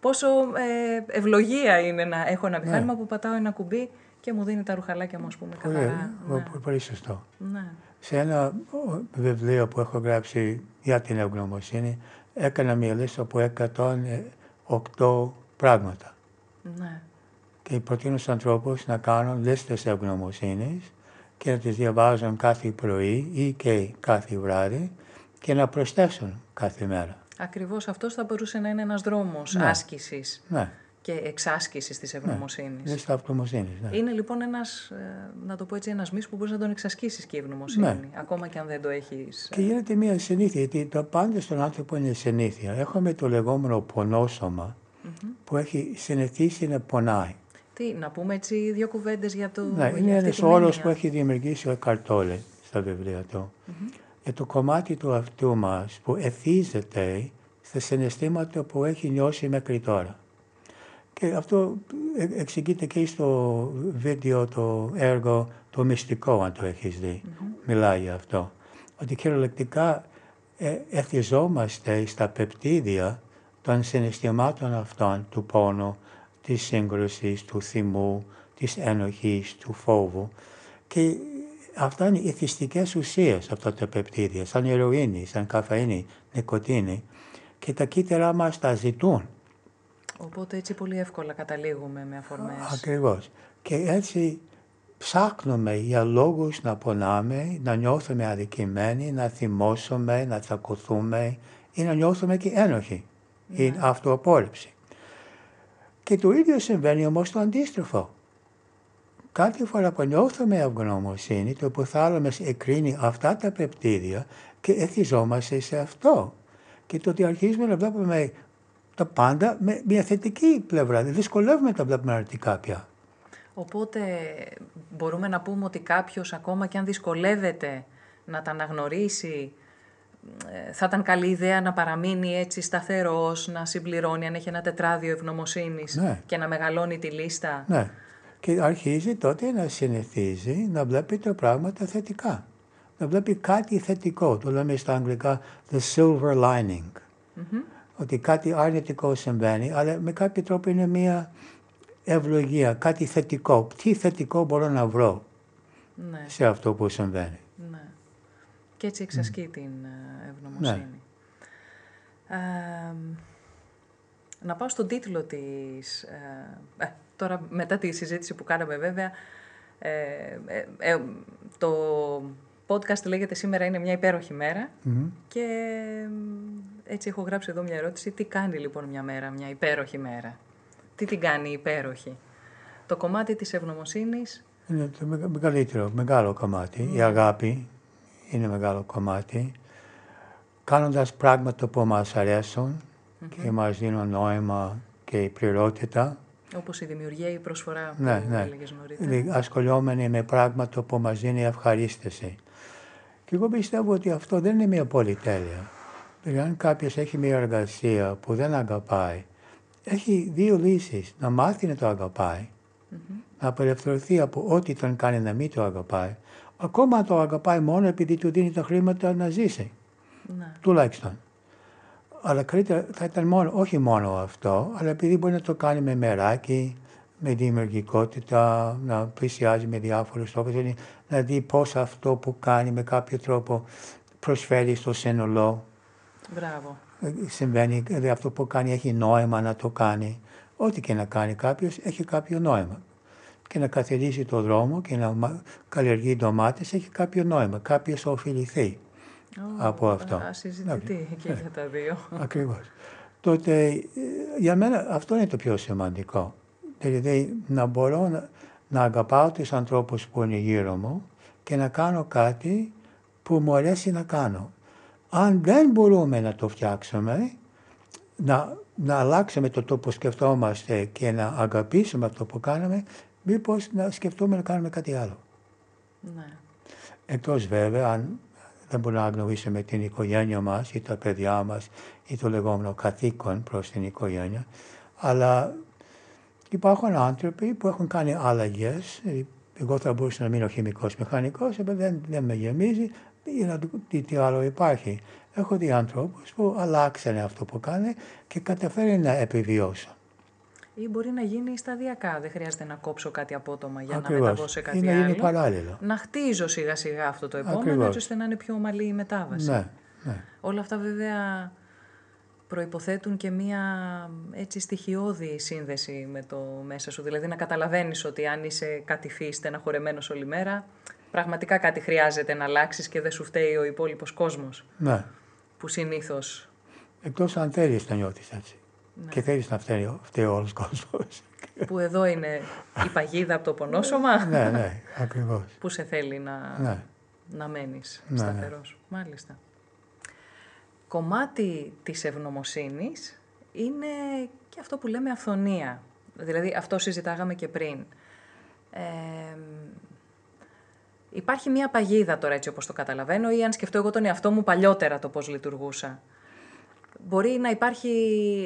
Πόσο ε, ευλογία είναι να έχω ένα μηχάνημα που πατάω ένα κουμπί και μου δίνει τα ρουχαλάκια μου, ας πούμε, Πολύ, καθαρά. ε, πολύ σωστό. Ναι. Σε ένα ο, βιβλίο που έχω γράψει για την ευγνωμοσύνη έκανα μια λίστα από 108 πράγματα. ναι. Και προτείνω στους ανθρώπους να κάνουν λίστες ευγνωμοσύνης και να τις διαβάζουν κάθε πρωί ή και κάθε βράδυ και να προσθέσουν κάθε μέρα. Ακριβώς αυτός θα μπορούσε να είναι ένας δρόμος Ναι. άσκησης Ναι, και εξάσκησης της ευγνωμοσύνης. λίστα ευγνωμοσύνης. Ναι. Είναι λοιπόν ένας, ε, να το πω έτσι, ένας μυς που μπορείς να τον εξασκήσεις και η ευγνωμοσύνη, Ναι. ακόμα και αν δεν το έχεις. Και γίνεται μια συνήθεια, γιατί το πάντα στον άνθρωπο είναι συνήθεια. Έχουμε το λεγόμενο πονόσωμα που έχει συνηθίσει να πονάει. Τι, να πούμε έτσι δύο κουβέντες για το... Ναι, για είναι αυτή ένας την όρος έννοια. που έχει δημιουργήσει ο Καρτόλε στα βιβλία του. Για το κομμάτι του αυτού μας που εθίζεται στα συναισθήματα που έχει νιώσει μέχρι τώρα. Και αυτό ε- εξηγείται και στο βίντεο, το έργο, το μυστικό, αν το έχεις δει. Μιλάει για αυτό. Ότι κυριολεκτικά ε, εθιζόμαστε στα πεπτίδια των συναισθημάτων αυτών, του πόνου, της σύγκρουσης, του θυμού, της ενοχής, του φόβου. Και αυτά είναι ηθιστικές ουσίες αυτά τα πεπτίδια, σαν ηρωίνη, σαν καφαΐνη, νικοτίνη. Και τα κύτταρά μας τα ζητούν. Οπότε έτσι πολύ εύκολα καταλήγουμε με αφορμές. Ακριβώς. Και έτσι ψάχνουμε για λόγους να πονάμε, να νιώθουμε αδικημένοι, να θυμώσουμε, να τσακωθούμε ή να νιώθουμε και ένοχοι ή αυτοαπόρριψη. Και το ίδιο συμβαίνει όμως το αντίστροφο. Κάθε φορά που νιώθουμε ευγνωμοσύνη, το υποθάλαμος εκρίνει αυτά τα πεπτίδια και εθιζόμαστε σε αυτό. Και το ότι αρχίζουμε να βλέπουμε τα πάντα με μια θετική πλευρά. Δεν δυσκολεύουμε τα βλέπουμε αρνητικά πια. Οπότε μπορούμε να πούμε ότι κάποιος ακόμα και αν δυσκολεύεται να τα αναγνωρίσει ε, θα ήταν καλή ιδέα να παραμείνει έτσι σταθερός, να συμπληρώνει αν έχει ένα τετράδιο ευγνωμοσύνης Ναι. και να μεγαλώνει τη λίστα. Ναι. Και αρχίζει τότε να συνηθίζει να βλέπει τα πράγματα θετικά. Να βλέπει κάτι θετικό. Το λέμε στα αγγλικά the silver lining. Ότι κάτι αρνητικό συμβαίνει, αλλά με κάποιο τρόπο είναι μια ευλογία, κάτι θετικό. Τι θετικό μπορώ να βρω Ναι, σε αυτό που συμβαίνει. ναι. Και έτσι εξασκεί την ε, ευγνωμοσύνη. Ε, να πάω στον τίτλο της... ε, ε, τώρα μετά τη συζήτηση που κάναμε βέβαια, ε, ε, ε, το podcast λέγεται «Σήμερα είναι μια υπέροχη μέρα» και ε, έτσι έχω γράψει εδώ μια ερώτηση. Τι κάνει λοιπόν μια μέρα, μια υπέροχη μέρα; Τι την κάνει υπέροχη; Το κομμάτι της ευγνωμοσύνης Είναι το μεγα- μεγαλύτερο, μεγάλο κομμάτι. Η αγάπη είναι μεγάλο κομμάτι. Κάνοντας πράγματα που μας αρέσουν και μας δίνουν νόημα και πληρότητα. όπως η δημιουργία ή η προσφορά Ναι, που ναι. έλεγες νωρίτερα. Δηλαδή, ασχολιόμενοι με πράγματα που μας δίνει ευχαρίστηση. Και εγώ πιστεύω ότι αυτό δεν είναι μια πολυτέλεια. Δηλαδή, αν κάποιος έχει μια εργασία που δεν αγαπάει, έχει δύο λύσεις. Να μάθει να το αγαπάει, να απελευθερωθεί από ό,τι τον κάνει να μην το αγαπάει. Ακόμα αν το αγαπάει μόνο επειδή του δίνει τα χρήματα να ζήσει, Ναι. τουλάχιστον. Αλλά καλύτερα θα ήταν μόνο, όχι μόνο αυτό, αλλά επειδή μπορεί να το κάνει με μεράκι, με δημιουργικότητα, να πλησιάζει με διάφορους τρόπους, δηλαδή να δει πώς αυτό που κάνει με κάποιο τρόπο προσφέρει στο σύνολο. Μπράβο. Ε, Συμβαίνει, δηλαδή αυτό που κάνει έχει νόημα να το κάνει. Ό,τι και να κάνει κάποιος έχει κάποιο νόημα. Και να καθαρίσει το δρόμο και να μα- καλλιεργεί ντομάτες έχει κάποιο νόημα. Κάποιος θα οφειληθεί από αυτό. Ναι. Ασυζητητή και για τα δύο. Ακριβώς. Τότε ε, για μένα αυτό είναι το πιο σημαντικό. Δηλαδή να μπορώ να, να αγαπάω τους ανθρώπους που είναι γύρω μου και να κάνω κάτι που μου αρέσει να κάνω. Αν δεν μπορούμε να το φτιάξουμε, να, να αλλάξουμε το τρόπο σκεφτόμαστε και να αγαπήσουμε αυτό που κάνουμε, μήπως να σκεφτούμε να κάνουμε κάτι άλλο. ναι. Εκτός βέβαια αν δεν μπορούμε να αγνοήσουμε την οικογένεια μας ή τα παιδιά μας ή το λεγόμενο καθήκον προς την οικογένεια. Αλλά υπάρχουν άνθρωποι που έχουν κάνει αλλαγές. Ε, Εγώ θα μπορούσα να μείνω χημικός μηχανικός, αλλά δεν, δεν με γεμίζει ή να του- τι, τι άλλο υπάρχει. Έχω δει ανθρώπους που αλλάξανε αυτό που κάνει και καταφέρει να επιβιώσουν. Ή μπορεί να γίνει σταδιακά. Δεν χρειάζεται να κόψω κάτι απότομα για Ακριβώς. να μεταβώ σε κάτι Ή να γίνει άλλο. παράλληλο. Να χτίζω σιγά σιγά αυτό το επόμενο, Ακριβώς. έτσι ώστε να είναι πιο ομαλή η μετάβαση. Ναι, ναι. Όλα αυτά βέβαια προϋποθέτουν και μία έτσι στοιχειώδη σύνδεση με το μέσα σου. Δηλαδή να καταλαβαίνεις ότι αν είσαι κατηφή στεναχωρεμένος όλη μέρα, πραγματικά κάτι χρειάζεται να αλλάξεις και δεν σου φταίει ο υπόλοιπος κόσμος ναι. που συνήθως... Εκτός αν θέλεις να νιώθεις έτσι. Ναι. Και θέλεις να φταίει, φταίει όλος ο κόσμος. που εδώ είναι η παγίδα από το πονόσωμα, ναι, ναι, ακριβώς. που σε θέλει να, Ναι. να μένεις Ναι, ναι. σταθερός. Μάλιστα. Κομμάτι της ευγνωμοσύνης είναι και αυτό που λέμε αυθονία. Δηλαδή αυτό συζητάγαμε και πριν. Ε, υπάρχει μια παγίδα τώρα έτσι όπως το καταλαβαίνω ή αν σκεφτώ εγώ τον εαυτό μου παλιότερα το πώς λειτουργούσα. Μπορεί να υπάρχει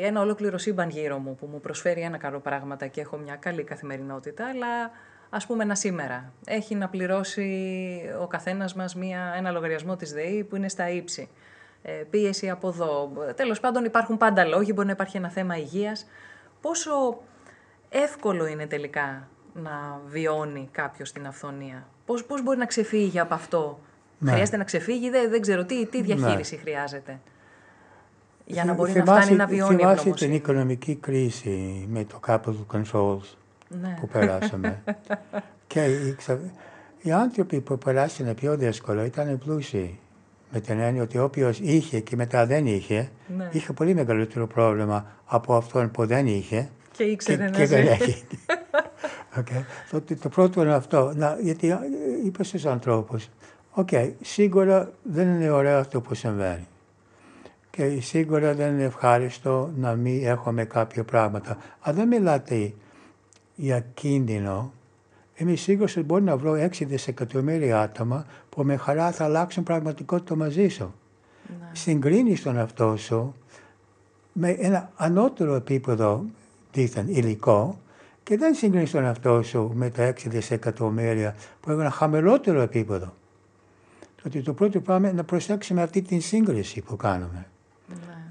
ένα ολόκληρο σύμπαν γύρω μου που μου προσφέρει ένα καλό πράγματα και έχω μια καλή καθημερινότητα, αλλά ας πούμε ένα σήμερα. Έχει να πληρώσει ο καθένας μας μια, ένα λογαριασμό της ΔΕΗ που είναι στα ύψη. Ε, πίεση από εδώ. Τέλος πάντων υπάρχουν πάντα λόγοι, μπορεί να υπάρχει ένα θέμα υγείας. Πόσο εύκολο είναι τελικά να βιώνει κάποιος την αυθονία; Πώς, πώς μπορεί να ξεφύγει από αυτό; Ναι. Χρειάζεται να ξεφύγει, δεν, δεν ξέρω τι, τι διαχείριση χρειάζεται; Για να Θυ- μπορεί να θυμάσαι- φτάνει να βιώνει Θυμάσαι την ευγνωμοσύνη. οικονομική κρίση με το capital controls Ναι. που περάσαμε. και οι, ξα- οι άνθρωποι που περάσανε πιο δύσκολα ήταν πλούσιοι. Με την έννοια ότι όποιος είχε και μετά δεν είχε, Ναι. είχε πολύ μεγαλύτερο πρόβλημα από αυτόν που δεν είχε. Και ήξερε και, να και δεν ζει. έχει. okay. το, το, το πρώτο είναι αυτό. Να, γιατί ε, είπα στους ανθρώπους, οκ, σίγουρα δεν είναι ωραίο αυτό που συμβαίνει. Και σίγουρα δεν είναι ευχάριστο να μην έχουμε κάποια πράγματα. Αν δεν μιλάτε για κίνδυνο, είμαι σίγουρος ότι μπορεί να βρω 6 δισεκατομμύρια άτομα που με χαρά θα αλλάξουν πραγματικότητα μαζί σου. Ναι. Συγκρίνεις τον εαυτό σου με ένα ανώτερο επίπεδο δίθεν υλικό και δεν συγκρίνεις τον εαυτό σου με τα 6 δισεκατομμύρια που έχουν ένα χαμηλότερο επίπεδο. Ότι το πρώτο πράγμα είναι να προσέξουμε αυτή την σύγκριση που κάνουμε.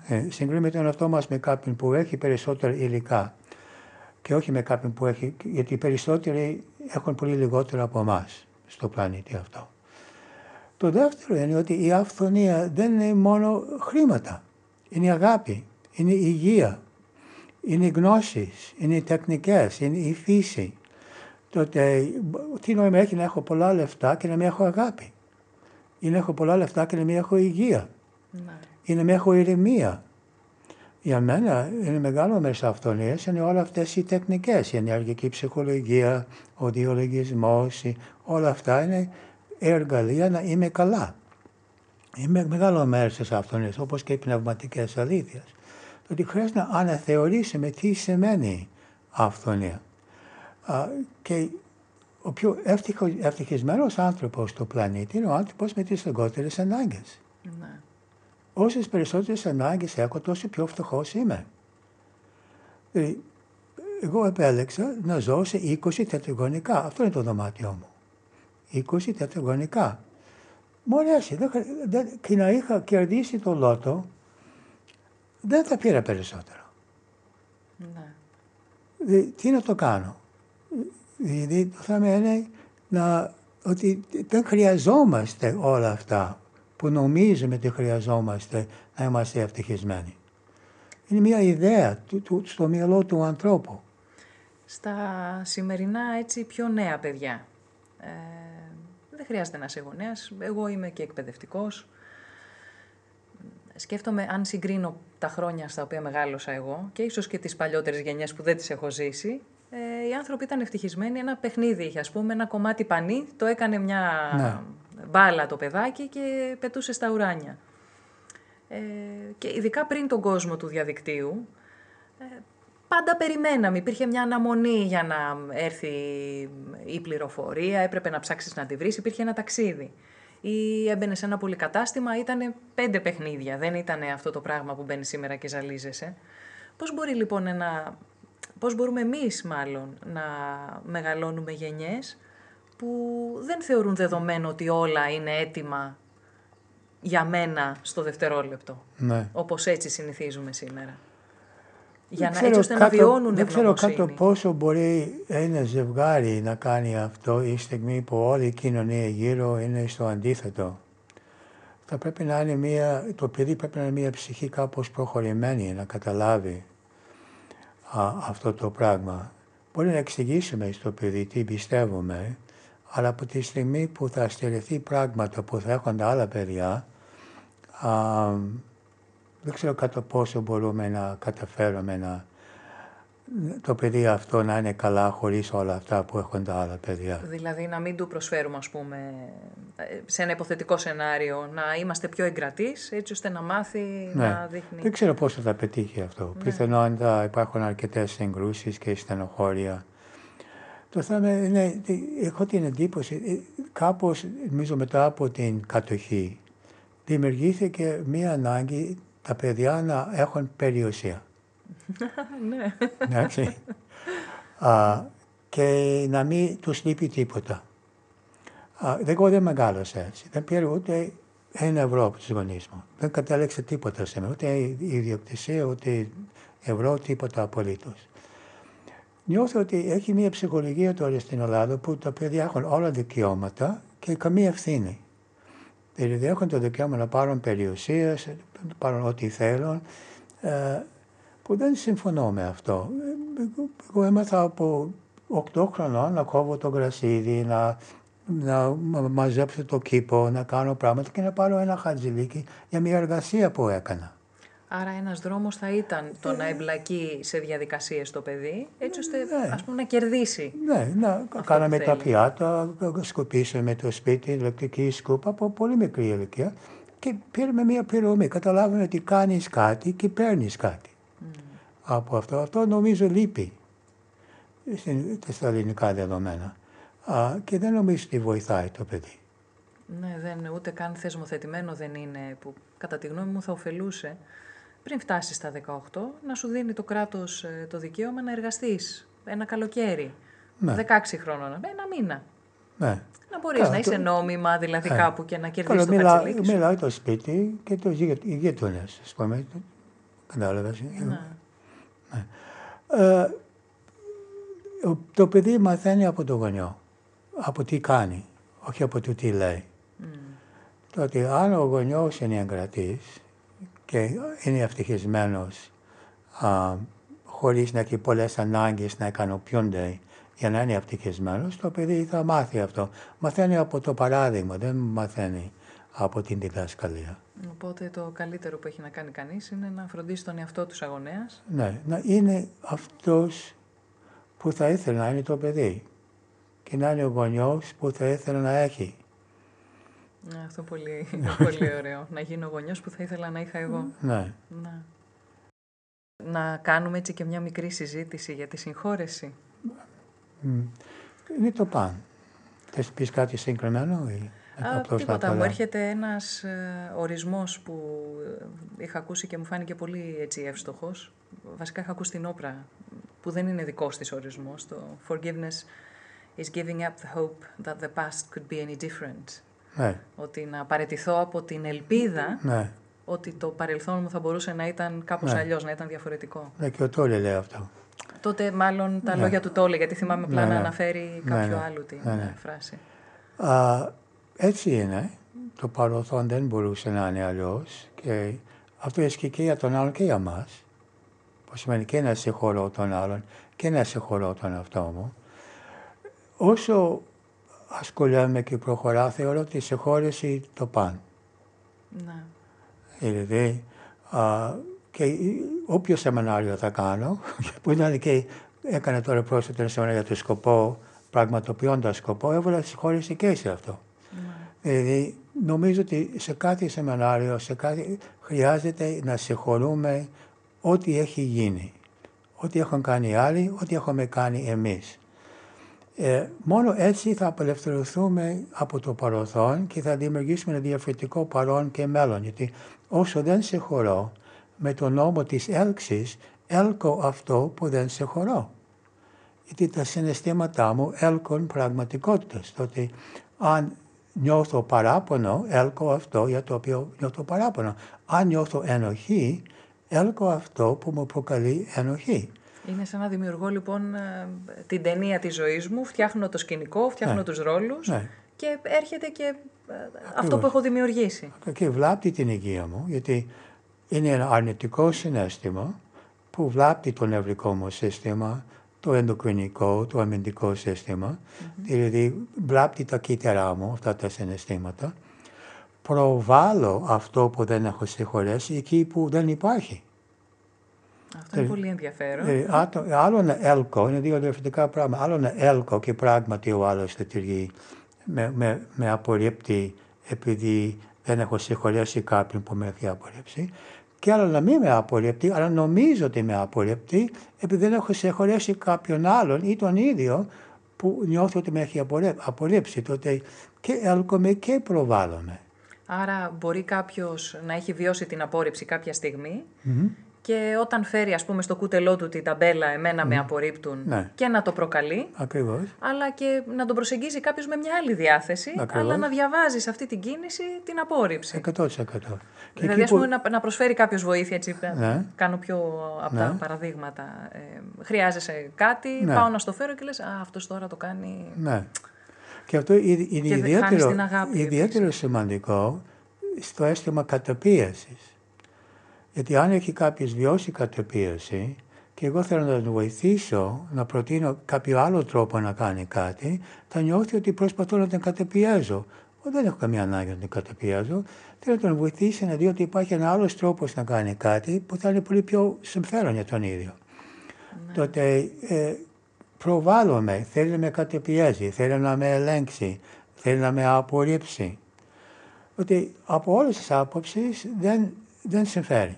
Ναι. Ε, συγκρίνουμε τον εαυτό μας με κάποιον που έχει περισσότερα υλικά και όχι με κάποιον που έχει, γιατί οι περισσότεροι έχουν πολύ λιγότερο από εμάς στο πλανήτη αυτό. Το δεύτερο είναι ότι η αυθονία δεν είναι μόνο χρήματα. Είναι η αγάπη, είναι η υγεία, είναι οι γνώσεις, είναι οι τεχνικές, είναι η φύση. Τότε τι νόημα έχει να έχω πολλά λεφτά και να μην έχω αγάπη; Ή να έχω πολλά λεφτά και να μην έχω υγεία; Ναι. Ή να μην έχω ηρεμία. Για μένα είναι μεγάλο μέρο αυτονία είναι όλα αυτές οι τεχνικές. Η ενεργική ψυχολογία, ο διολογισμός, όλα αυτά είναι εργαλεία να είμαι καλά. Είναι μεγάλο μέρος τη αυτονία, όπως και οι πνευματικές αλήθειες. Ότι χρειάζεται να αναθεωρήσουμε τι σημαίνει αυθονία. και ο πιο ευτυχισμένος άνθρωπος στο πλανήτη είναι ο άνθρωπος με τις λιγότερε ανάγκες. Ναι. Όσες περισσότερες ανάγκες έχω, τόσο πιο φτωχός είμαι. Δηλαδή, εγώ επέλεξα να ζω σε 20 τετραγωνικά. Αυτό είναι το δωμάτιό μου. 20 τετραγωνικά. Μου αρέσει. και να είχα κερδίσει το λότο, δεν θα πήρα περισσότερο. Ναι. Δηλαδή, τι να το κάνω; Δηλαδή, το θέμα είναι να, ότι δεν χρειαζόμαστε όλα αυτά που νομίζουμε ότι χρειαζόμαστε να είμαστε ευτυχισμένοι. Είναι μια ιδέα του, του, στο μυαλό του ανθρώπου. Στα σημερινά έτσι πιο νέα παιδιά, ε, δεν χρειάζεται να είσαι γονέας, εγώ είμαι και εκπαιδευτικός. Σκέφτομαι αν συγκρίνω τα χρόνια στα οποία μεγάλωσα εγώ και ίσως και τις παλιότερες γενιές που δεν τις έχω ζήσει, ε, οι άνθρωποι ήταν ευτυχισμένοι. Ένα παιχνίδι είχε, ας πούμε, ένα κομμάτι πανί, το έκανε μια ναι μπάλα το παιδάκι και πετούσε στα ουράνια. Ε, και ειδικά πριν τον κόσμο του διαδικτύου, ε, πάντα περιμέναμε. Υπήρχε μια αναμονή για να έρθει η πληροφορία, έπρεπε να ψάξεις να τη βρεις, υπήρχε ένα ταξίδι. Ή έμπαινε σε ένα πολυκατάστημα, ήταν πέντε παιχνίδια, δεν ήταν αυτό το πράγμα που μπαίνει σήμερα και ζαλίζεσαι. Πώς μπορεί λοιπόν ένα... Πώς μπορούμε εμείς μάλλον να μεγαλώνουμε γενιές που δεν θεωρούν δεδομένο ότι όλα είναι έτοιμα για μένα στο δευτερόλεπτο. Ναι. Όπως έτσι συνηθίζουμε σήμερα. Για να, έτσι ώστε να βιώνουν Δεν ξέρω κάτω πόσο μπορεί ένα ζευγάρι να κάνει αυτό η στιγμή που όλη η κοινωνία γύρω είναι στο αντίθετο. Θα πρέπει να είναι μια, το παιδί πρέπει να είναι μια ψυχή κάπως προχωρημένη να καταλάβει αυτό το πράγμα. Μπορεί να εξηγήσουμε στο παιδί τι πιστεύουμε, αλλά από τη στιγμή που θα στερεθεί πράγματα που θα έχουν τα άλλα παιδιά, α, δεν ξέρω κατά πόσο μπορούμε να καταφέρουμε να το παιδί αυτό να είναι καλά χωρίς όλα αυτά που έχουν τα άλλα παιδιά. Δηλαδή να μην του προσφέρουμε ας πούμε σε ένα υποθετικό σενάριο να είμαστε πιο εγκρατείς έτσι ώστε να μάθει ναι. να δείχνει... Δεν ξέρω πόσο θα πετύχει αυτό. Ναι. Πιθανόν θα υπάρχουν αρκετές συγκρούσεις και στενοχώρια το θέμα είναι, έχω την εντύπωση, ε, κάπως νομίζω μετά από την κατοχή, δημιουργήθηκε μία ανάγκη τα παιδιά να έχουν περιουσία. ναι. Εντάξει. Α, και να μην τους λείπει τίποτα. Α, εγώ δεν μεγάλωσα έτσι. Δεν πήρα ούτε ένα ευρώ από τους γονείς μου. Δεν κατέληξε τίποτα σε μένα. Ούτε η ιδιοκτησία, ούτε ευρώ, τίποτα απολύτως. Νιώθω ότι έχει μια ψυχολογία τώρα στην Ελλάδα που τα παιδιά έχουν όλα δικαιώματα και καμία ευθύνη. Δηλαδή έχουν το δικαίωμα να πάρουν περιουσία, να πάρουν ό,τι θέλουν, ε, που δεν συμφωνώ με αυτό. Εγώ έμαθα από 8 χρονών να κόβω το γρασίδι, να, να μαζέψω το κήπο, να κάνω πράγματα και να πάρω ένα χατζηλίκι για μια εργασία που έκανα. Άρα ένας δρόμος θα ήταν το να εμπλακεί σε διαδικασίες το παιδί, έτσι ώστε ναι. ας πούμε, να κερδίσει. Ναι, να κάναμε τα πιάτα, σκουπίσαμε το σπίτι, ηλεκτρική σκούπα από πολύ μικρή ηλικία και πήραμε μια πληρωμή. Καταλάβαμε ότι κάνεις κάτι και παίρνεις κάτι από αυτό. Αυτό νομίζω λείπει στα ελληνικά δεδομένα. Α, και δεν νομίζω ότι βοηθάει το παιδί. Ναι, δεν, ούτε καν θεσμοθετημένο δεν είναι που κατά τη γνώμη μου θα ωφελούσε πριν φτάσεις στα 18 να σου δίνει το κράτος ε, το δικαίωμα να εργαστείς ένα καλοκαίρι, Ναι. 16 χρόνων, ένα μήνα. Ναι. Να μπορείς Καλά, να είσαι το- νόμιμα δηλαδή Ναι. κάπου και να κερδίσεις Καλά, το μιλά, χατσιλίκι σου. μιλάει το σπίτι και το γείτο- οι γείτονες, ας πούμε. Κατάλαβες; Ναι. Ε, ο- το παιδί μαθαίνει από το γονιό, από τι κάνει, όχι από το τι λέει. Το ότι αν ο γονιός είναι εγκρατής και είναι ευτυχισμένος α, χωρίς να έχει πολλές ανάγκες να ικανοποιούνται για να είναι ευτυχισμένος, το παιδί θα μάθει αυτό. Μαθαίνει από το παράδειγμα, δεν μαθαίνει από την διδασκαλία. Οπότε το καλύτερο που έχει να κάνει κανείς είναι να φροντίσει τον εαυτό τους αγωνέας. Ναι, να είναι αυτός που θα ήθελε να είναι το παιδί και να είναι ο γονιός που θα ήθελε να έχει. Ναι, αυτό πολύ, πολύ ωραίο. να γίνω γονιός που θα ήθελα να είχα εγώ. Ναι. Να. να κάνουμε έτσι και μια μικρή συζήτηση για τη συγχώρεση. Μ. Είναι το παν. Θες να πεις κάτι συγκεκριμένο ή Α, απλώς τίποτα, τα μου πολλά. έρχεται ένας ε, ορισμός που ε, είχα ακούσει και μου φάνηκε πολύ έτσι εύστοχος. Βασικά είχα ακούσει την όπρα, που δεν είναι δικός της ορισμός. Το forgiveness is giving up the hope that the past could be any different. Ναι, Ότι να παραιτηθώ από την ελπίδα ναι. ότι το παρελθόν μου θα μπορούσε να ήταν κάπως Ναι. αλλιώς, να ήταν διαφορετικό. Ναι, και ο Τόλι λέει αυτό. Τότε μάλλον τα Ναι. λόγια του Τόλε, γιατί θυμάμαι απλά Ναι, να ναι. αναφέρει Ναι, κάποιο ναι. άλλο την Ναι, ναι. ε, φράση. Α, έτσι είναι. Το παρελθόν δεν μπορούσε να είναι αλλιώς. Και αυτό ισχύει και για τον άλλον και για μας. Που σημαίνει και να συγχωρώ τον άλλον και να συγχωρώ τον εαυτό μου. Όσο ασχολιάμαι και προχωράω, θεωρώ ότι η συγχώρεση το παν. Ναι. Δηλαδή, α, και όποιο σεμινάριο θα κάνω, που ήταν και έκανε τώρα πρόσθετα ένα σεμινάριο για το σκοπό, πραγματοποιώντας σκοπό, έβαλα συγχώρεση και σε αυτό. Δηλαδή, νομίζω ότι σε κάθε σεμινάριο, σε κάθε, χρειάζεται να συγχωρούμε ό,τι έχει γίνει. Ό,τι έχουν κάνει οι άλλοι, ό,τι έχουμε κάνει εμείς. Ε, μόνο έτσι θα απελευθερωθούμε από το παρελθόν και θα δημιουργήσουμε ένα διαφορετικό παρόν και μέλλον. Γιατί όσο δεν συγχωρώ, με τον νόμο της έλξης, έλκω αυτό που δεν συγχωρώ. Γιατί τα συναισθήματά μου έλκουν πραγματικότητας. Τότε αν νιώθω παράπονο, έλκω αυτό για το οποίο νιώθω παράπονο. Αν νιώθω ενοχή, έλκω αυτό που μου προκαλεί ενοχή. Είναι σαν να δημιουργώ λοιπόν ε, την ταινία της ζωής μου, φτιάχνω το σκηνικό, φτιάχνω Ναι. τους ρόλους Ναι. και έρχεται και ε, αυτό που έχω δημιουργήσει. και βλάπτει την υγεία μου, γιατί είναι ένα αρνητικό συνέστημα που βλάπτει το νευρικό μου σύστημα, το ενδοκρινικό, το αμυντικό σύστημα, δηλαδή βλάπτει τα κύτταρά μου, αυτά τα συναισθήματα. Προβάλλω αυτό που δεν έχω συγχωρέσει εκεί που δεν υπάρχει. Αυτό είναι πολύ ενδιαφέρον. Δηλαδή, άτο- άλλο να έλκω, είναι δύο διαφορετικά πράγματα. Άλλο να έλκω και πράγματι ο άλλος λειτουργεί με, με, με απορρίπτει επειδή δεν έχω συγχωρέσει κάποιον που με έχει απορρίψει. Και άλλο να μην με απορρίπτει, αλλά νομίζω ότι με απορρίπτει επειδή δεν έχω συγχωρέσει κάποιον άλλον ή τον ίδιο που νιώθω ότι με έχει απορρέ- απορρίψει. Τότε και έλκομαι και προβάλλομαι. Άρα μπορεί κάποιος να έχει βιώσει την απόρριψη κάποια στιγμή και όταν φέρει ας πούμε στο κούτελό του την ταμπέλα «εμένα με απορρίπτουν» Ναι. και να το προκαλεί, Ακριβώς. αλλά και να τον προσεγγίζει κάποιος με μια άλλη διάθεση, Ακριβώς. αλλά να διαβάζει σε αυτή την κίνηση την απόρριψη. 100%. Και Δηλαδή, εκεί ας πούμε, που- να, να προσφέρει κάποιος βοήθεια, έτσι, Ναι. κάνω πιο απλά Ναι. παραδείγματα. Ε, χρειάζεσαι κάτι, Ναι. πάω να στο φέρω και λες, α, αυτός τώρα το κάνει... Ναι. Και αυτό είναι είναι Και δε- χάνεις ιδιαίτερο, την αγάπη ιδιαίτερο σημαντικό στο αίσθημα καταπίεσης. Γιατί αν έχει κάποιος βιώσει καταπίεση και εγώ θέλω να τον βοηθήσω, να προτείνω κάποιο άλλο τρόπο να κάνει κάτι, θα νιώθει ότι προσπαθώ να τον καταπιέζω. Εγώ δεν έχω καμία ανάγκη να τον καταπιέζω. Θέλω να τον βοηθήσει να δει ότι υπάρχει ένα άλλος τρόπος να κάνει κάτι που θα είναι πολύ πιο συμφέρον για τον ίδιο. Τότε ε, προβάλλομαι, θέλει να με κατεπιέζει, θέλει να με ελέγξει, θέλει να με απορρίψει. Ότι από όλες τις άποψεις δεν, δεν συμφέρει.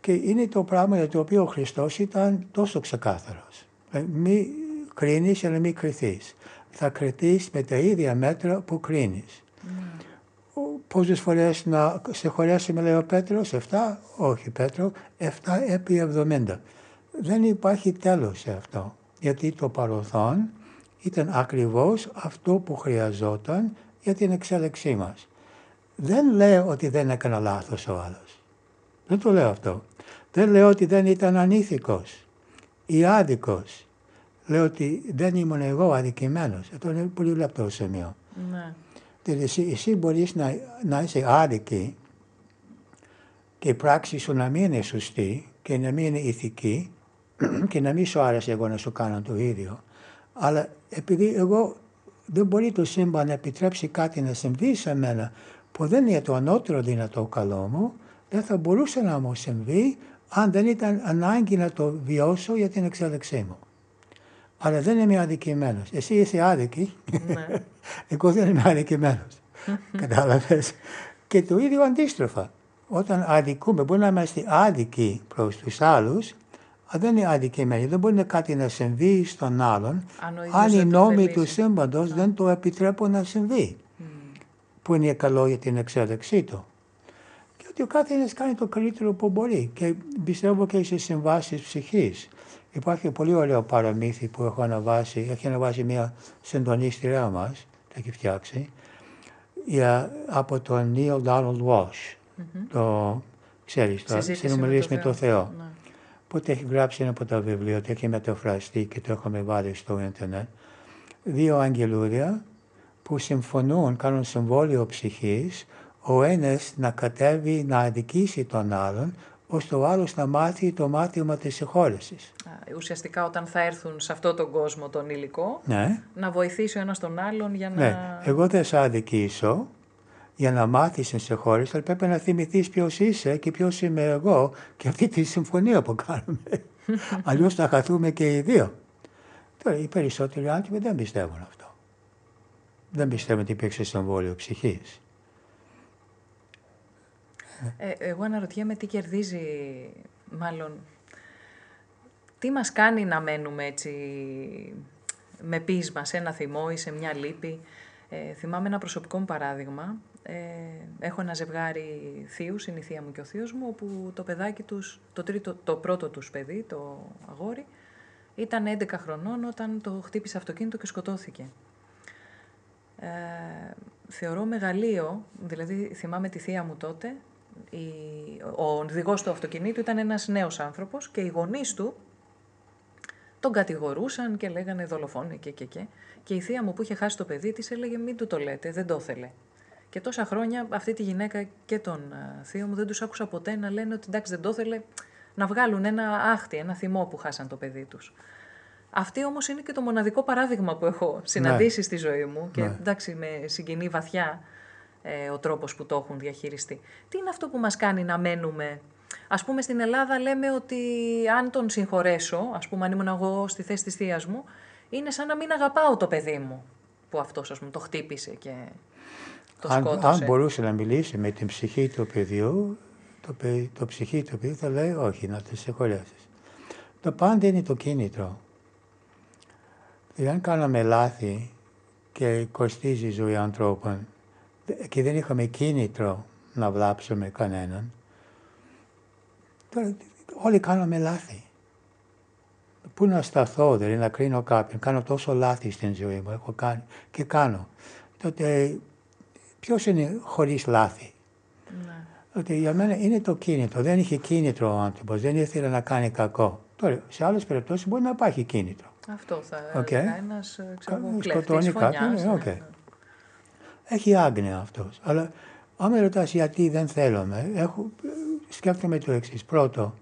Και είναι το πράγμα για το οποίο ο Χριστός ήταν τόσο ξεκάθαρος. Ε, Μη κρίνεις αλλά μη κριθείς. Θα κριθείς με τα ίδια μέτρα που κρίνεις. Ναι. Πόσες φορές να σε χωρέσουμε, λέει ο Πέτρος, 7, όχι Πέτρο, 7 επί 70. Δεν υπάρχει τέλος σε αυτό. Γιατί το παρελθόν ήταν ακριβώς αυτό που χρειαζόταν για την εξέλιξή μας. Δεν λέω ότι δεν έκανα λάθος ο άλλος. Δεν το λέω αυτό. Δεν λέω ότι δεν ήταν ανήθικος ή άδικος. Λέω ότι δεν ήμουν εγώ αδικημένος. Αυτό είναι πολύ λεπτό σημείο. Ναι. Δηλαδή εσύ, εσύ μπορείς να, να είσαι άδικη και η πράξη σου να μην είναι σωστή και να μην είναι ηθική και να μην σου άρεσε εγώ να σου κάνω το ίδιο. Αλλά επειδή εγώ δεν μπορεί το σύμπαν να επιτρέψει κάτι να συμβεί σε μένα που δεν είναι το ανώτερο δυνατό καλό μου, δεν θα μπορούσε να μου συμβεί αν δεν ήταν ανάγκη να το βιώσω για την εξέλιξή μου. Αλλά δεν είμαι αδικημένος. Εσύ είσαι άδικη. Ναι. Εγώ δεν είμαι αδικημένος. Κατάλαβες. Και το ίδιο αντίστροφα. Όταν αδικούμε, μπορεί να είμαστε άδικοι προς τους άλλους, αλλά δεν είναι αδικημένοι. Δεν μπορεί κάτι να συμβεί στον άλλον, αν, οι νόμοι του σύμπαντος ναι. δεν το επιτρέπουν να συμβεί. Που είναι καλό για την εξέλιξή του. Και ότι ο κάθε ένα κάνει το καλύτερο που μπορεί. Και πιστεύω και σε συμβάσεις ψυχής. Υπάρχει πολύ ωραίο παραμύθι που έχω αναβάσει, έχει αναβάσει μια συντονίστριά μας, το έχει φτιάξει, για, από τον Neil Donald Walsh. Mm-hmm. Το ξέρεις, το συνομιλίες με, το Θεό. Ναι. Που το έχει γράψει ένα από τα βιβλία, το έχει μεταφραστεί και το έχουμε βάλει στο ίντερνετ. Δύο αγγελούδια που συμφωνούν, κάνουν συμβόλαιο ψυχής, ο ένας να κατέβει να αδικήσει τον άλλον, ώστε ο άλλος να μάθει το μάθημα της συγχώρεσης. Ουσιαστικά όταν θα έρθουν σε αυτόν τον κόσμο τον υλικό, ναι. να βοηθήσει ο ένας τον άλλον για να... Ναι. Εγώ δεν σε αδικήσω για να μάθεις την συγχώρεση, αλλά πρέπει να θυμηθείς ποιος είσαι και ποιος είμαι εγώ και αυτή τη συμφωνία που κάνουμε. Αλλιώς θα χαθούμε και οι δύο. Τώρα οι περισσότεροι άνθρωποι δεν πιστεύουν αυτό. Δεν πιστεύουν ότι υπήρξε συμβόλαιο ψυχής. Ε, εγώ αναρωτιέμαι τι κερδίζει, μάλλον, τι μας κάνει να μένουμε έτσι με πείσμα σε ένα θυμό ή σε μια λύπη. Ε, θυμάμαι ένα προσωπικό μου παράδειγμα. Ε, έχω ένα ζευγάρι θείους, είναι η θεία μου και ο θείος μου, όπου το παιδάκι τους, το, τρίτο, το πρώτο τους παιδί, το αγόρι, ήταν 11 χρονών όταν το χτύπησε αυτοκίνητο και σκοτώθηκε. Ε, θεωρώ μεγαλείο, δηλαδή θυμάμαι τη θεία μου τότε, ο οδηγός του αυτοκινήτου ήταν ένας νέος άνθρωπος και οι γονείς του τον κατηγορούσαν και λέγανε δολοφόνη και και και. Και η θεία μου που είχε χάσει το παιδί της έλεγε μην του το λέτε, δεν το ήθελε. Και τόσα χρόνια αυτή τη γυναίκα και τον θείο μου δεν τους άκουσα ποτέ να λένε ότι εντάξει δεν το ήθελε να βγάλουν ένα άχτη, ένα θυμό που χάσαν το παιδί τους. Αυτή όμως είναι και το μοναδικό παράδειγμα που έχω συναντήσει ναι. στη ζωή μου και ναι. εντάξει με συγκινεί βαθιά ε, ο τρόπος που το έχουν διαχειριστεί. Τι είναι αυτό που μας κάνει να μένουμε... Ας πούμε στην Ελλάδα λέμε ότι αν τον συγχωρέσω, ας πούμε αν ήμουν εγώ στη θέση της θείας μου, είναι σαν να μην αγαπάω το παιδί μου που αυτός ας πούμε το χτύπησε και το αν, σκότωσε. Αν μπορούσε να μιλήσει με την ψυχή του παιδιού, το, το ψυχή του παιδιού θα λέει όχι, να τη συγχωρέσεις. Το πάντα είναι το κίνητρο. Δηλαδή αν κάναμε λάθη και κοστίζει η ζωή ανθρώπων, και δεν είχαμε κίνητρο να βλάψουμε κανέναν. Τώρα όλοι κάναμε λάθη. Πού να σταθώ, δηλαδή να κρίνω κάποιον. Κάνω τόσο λάθη στην ζωή μου, έχω κάνει και κάνω. Τότε ποιος είναι χωρίς λάθη; Ναι. Ότι για μένα είναι το κίνητρο. Δεν είχε κίνητρο ο άνθρωπος, δεν ήθελε να κάνει κακό. Τώρα, σε άλλες περιπτώσεις μπορεί να υπάρχει κίνητρο. Αυτό θα okay. ένας κλέφτης. Σκοτώνει κάποιον. Okay. Ναι, ναι έχει άγνοια αυτός. Αλλά άμα ρωτάς γιατί δεν θέλουμε, έχω, σκέφτομαι το εξής. Πρώτο,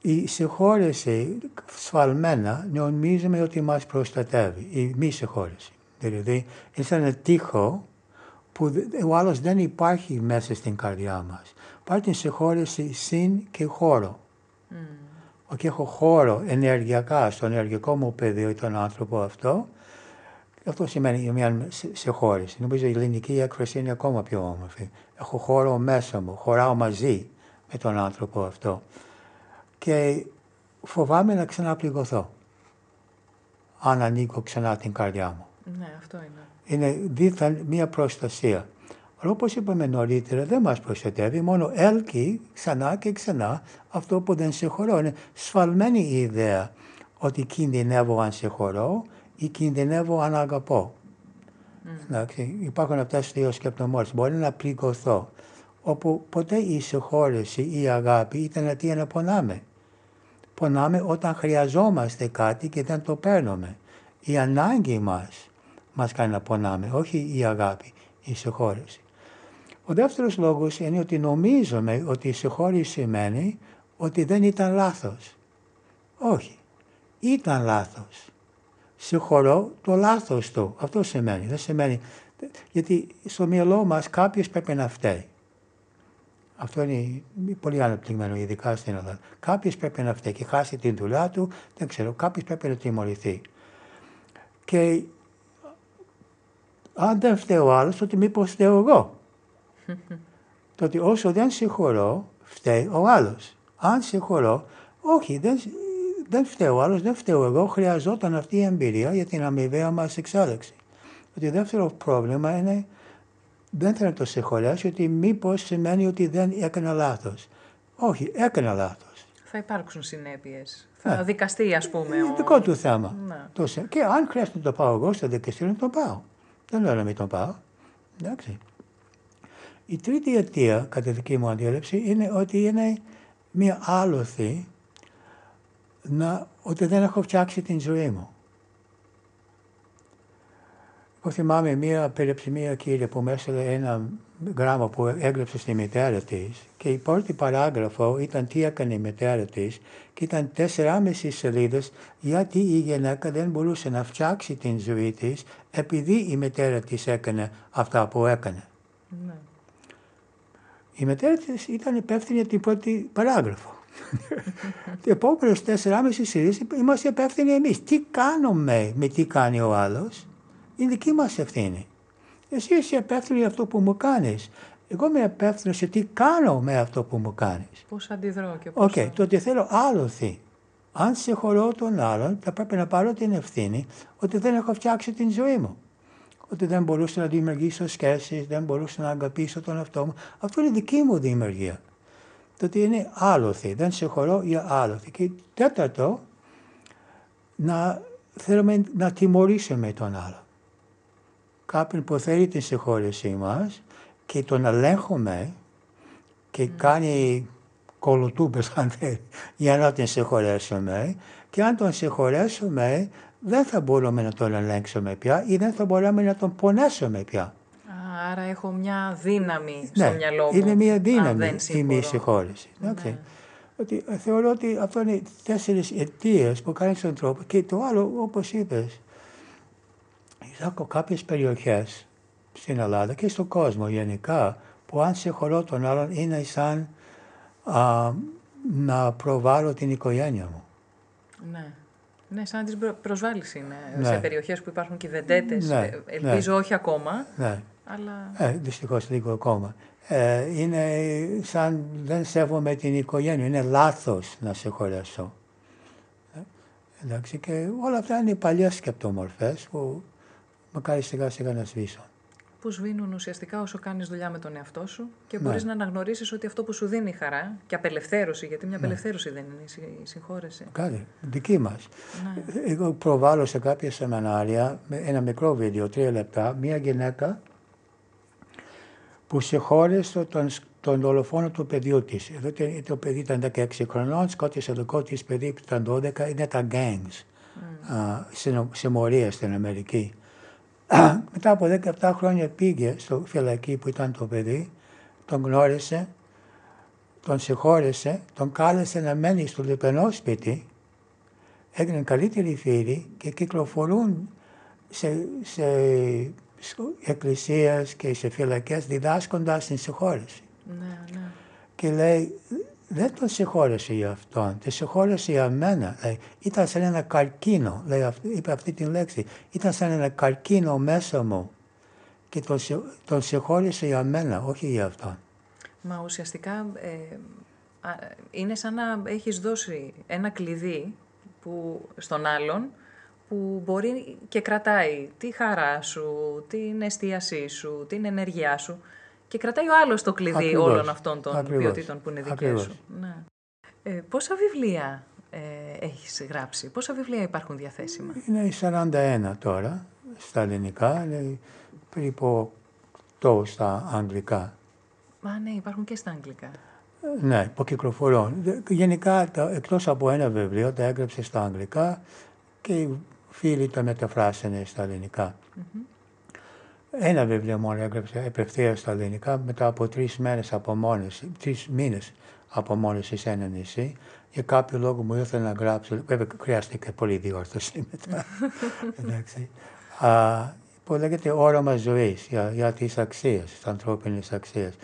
η συγχώρεση σφαλμένα νομίζουμε ότι μας προστατεύει, η μη συγχώρεση. Δηλαδή, είναι σαν ένα τείχο που ο άλλος δεν υπάρχει μέσα στην καρδιά μας. Υπάρχει συγχώρεση συν και χώρο. Mm. Και έχω χώρο ενεργειακά στο ενεργειακό μου πεδίο ή τον άνθρωπο αυτό αυτό σημαίνει μια συγχώρηση. Νομίζω η ελληνική έκφραση είναι ακόμα πιο όμορφη. Έχω χώρο μέσα μου, χωράω μαζί με τον άνθρωπο αυτό. Και φοβάμαι να ξαναπληγωθώ. Αν ανοίγω ξανά την καρδιά μου. Ναι, αυτό είναι. Είναι δίθεν μια προστασία. Αλλά όπως είπαμε νωρίτερα δεν μας προστατεύει, μόνο έλκει ξανά και ξανά αυτό που δεν συγχωρώ. Είναι σφαλμένη η ιδέα ότι κινδυνεύω αν συγχωρώ ή κινδυνεύω αν αγαπώ. Mm. υπάρχουν αυτά δύο σκεπτομόρφες. Μπορεί να πληγωθώ, όπου ποτέ η συγχώρεση ή η αγάπη ήταν αιτία να πονάμε. Πονάμε όταν χρειαζόμαστε κάτι και δεν το παίρνουμε. Η ανάγκη μας μας κάνει να πονάμε, όχι η αγάπη, η συγχώρεση. Ο δεύτερος λόγος είναι ότι νομίζουμε ότι η συγχώρεση σημαίνει ότι δεν ήταν λάθος. Όχι, ήταν λάθος. Συγχωρώ το λάθος του. Αυτό σημαίνει. Δεν σημαίνει. Γιατί στο μυαλό μας κάποιος πρέπει να φταίει. Αυτό είναι πολύ αναπτυγμένο, ειδικά στην Ελλάδα. Κάποιος πρέπει να φταίει και χάσει την δουλειά του, δεν ξέρω, κάποιος πρέπει να τιμωρηθεί. Και αν δεν φταίω ο άλλος, τότε μήπως φταίω εγώ; τότε όσο δεν συγχωρώ, φταίει ο άλλος. Αν συγχωρώ, όχι, δεν, δεν φταίω ο άλλος, δεν φταίω εγώ, χρειαζόταν αυτή η εμπειρία για την αμοιβαία μας εξέλιξη. Το δεύτερο πρόβλημα είναι δεν θα το συγχωρέσει ότι μήπως σημαίνει ότι δεν έκανα λάθος. Όχι, έκανα λάθος. Θα υπάρξουν συνέπειες. Θα ναι. δικαστεί, ας πούμε. Είναι ο... δικό του θέμα. Ναι. Και αν χρειάζεται να το πάω εγώ στο δικαστήριο, να το πάω. Δεν λέω να μην το πάω. Εντάξει. Η τρίτη αιτία, κατά δική μου αντίληψη, είναι ότι είναι μια άλοθη να, ότι δεν έχω φτιάξει την ζωή μου. Εγώ θυμάμαι μία περίπτωση, μία κύριε που μέσα ένα γράμμα που έγραψε στη μητέρα της και η πρώτη παράγραφο ήταν τι έκανε η μητέρα της και ήταν τέσσεράμιση σελίδες γιατί η γυναίκα δεν μπορούσε να φτιάξει την ζωή της επειδή η μητέρα της έκανε αυτά που έκανε. Ναι. Η μητέρα της ήταν υπεύθυνη για την πρώτη παράγραφο. Τι επόμενες τέσσεράμιση σελίδε είμαστε υπεύθυνοι εμείς. Τι κάνουμε με τι κάνει ο άλλος είναι δική μας ευθύνη. Εσύ είσαι υπεύθυνος για αυτό που μου κάνεις. Εγώ είμαι υπεύθυνος σε τι κάνω με αυτό που μου κάνεις. Πώς αντιδρώ και πώς. OK, okay, το ότι θέλω άλλοθι. Αν συγχωρώ τον άλλον, θα πρέπει να πάρω την ευθύνη ότι δεν έχω φτιάξει την ζωή μου. Ότι δεν μπορούσα να δημιουργήσω σχέσεις, δεν μπορούσα να αγαπήσω τον εαυτό μου. Αυτό είναι δική μου δημιουργία. Το ότι είναι άλλοθι. Δεν συγχωρώ για άλλοθι. Και τέταρτο, να θέλουμε να τιμωρήσουμε τον άλλον κάποιον που θέλει την συγχώρεσή μας και τον ελέγχουμε και κάνει κολοτούπες αν θέλει για να την συγχωρέσουμε και αν τον συγχωρέσουμε δεν θα μπορούμε να τον ελέγξουμε πια ή δεν θα μπορούμε να τον πονέσουμε πια. Άρα έχω μια δύναμη στο ναι, μυαλό μου. Είναι μια δύναμη η μη συγχώρεση. Ναι. Ότι, θεωρώ ότι αυτό είναι τέσσερις αιτίες που κάνεις τον τρόπο και το άλλο όπως είπες έχω κάποιες περιοχές στην Ελλάδα και στον κόσμο γενικά που αν συγχωρώ τον άλλον είναι σαν α, να προβάλλω την οικογένεια μου. Ναι. Ναι, σαν να τις προσβάλλεις είναι ναι. σε περιοχές που υπάρχουν και βεντέτες. Ναι. Ε, ελπίζω ναι. όχι ακόμα. Ναι. Αλλά... Ε, δυστυχώς λίγο ακόμα. Ε, είναι σαν δεν σέβομαι την οικογένεια. Είναι λάθος να συγχωρέσω. Ε, εντάξει, και όλα αυτά είναι οι παλιές σκεπτομορφές που μακάρι σιγά σιγά να σβήσω. Που σβήνουν ουσιαστικά όσο κάνεις δουλειά με τον εαυτό σου και μπορείς ναι. να αναγνωρίσεις ότι αυτό που σου δίνει χαρά και απελευθέρωση, γιατί μια ναι. απελευθέρωση δεν είναι η συγχώρεση. Κάτι, δική μας. Ναι. Εγώ προβάλλω σε κάποια σεμινάρια με ένα μικρό βίντεο, τρία λεπτά, μια γυναίκα που συγχώρεσε τον, τον δολοφόνο του παιδιού της. Εδώ το παιδί ήταν 16 χρονών, σκότωσε το δικό της παιδί που ήταν 12, είναι τα gangs. Mm. συμμορία στην Αμερική. Μετά από 17 χρόνια πήγε στο φυλακή που ήταν το παιδί, τον γνώρισε, τον συγχώρεσε, τον κάλεσε να μένει στο λιπενό σπίτι, έγιναν καλύτεροι φίλοι και κυκλοφορούν σε, σε εκκλησίες και σε φυλακές διδάσκοντας την συγχώρεση. Ναι, ναι. Και λέει, δεν τον συγχώρεσε για αυτόν, τον συγχώρεσε για μένα. Λέει, ήταν σαν ένα καρκίνο, λέει, είπε αυτή την λέξη, ήταν σαν ένα καρκίνο μέσα μου και τον, τον συγχώρεσε για μένα, όχι για αυτόν. Μα ουσιαστικά ε, είναι σαν να έχεις δώσει ένα κλειδί που, στον άλλον που μπορεί και κρατάει τη χαρά σου, την εστίασή σου, την ενέργειά σου Και κρατάει ο άλλος το κλειδί Ακριβώς. όλων αυτών των Ακριβώς. ποιοτήτων που είναι δικές Ακριβώς. σου. Ναι. Ε, πόσα βιβλία ε, έχεις γράψει, πόσα βιβλία υπάρχουν διαθέσιμα; Είναι 41 τώρα στα ελληνικά, είναι περίπου 8 στα αγγλικά. Μα ναι, υπάρχουν και στα αγγλικά. Ε, Ναι, που κυκλοφορούν. Δε- Γενικά, τα, εκτός από ένα βιβλίο, τα έγραψες στα αγγλικά και οι φίλοι τα μεταφράσανε στα ελληνικά. Ένα βιβλίο μόνο έγραψε επευθεία στα ελληνικά μετά από τρεις μέρες απομόνωση, τρεις μήνες απομόνωσης σε ένα νησί. Για κάποιο λόγο μου ήρθε να γράψω, βέβαια χρειάστηκε πολύ διόρθωση μετά. Εντάξει. Α, που λέγεται όραμα ζωής για, για τις αξίες, τις ανθρώπινες αξίες.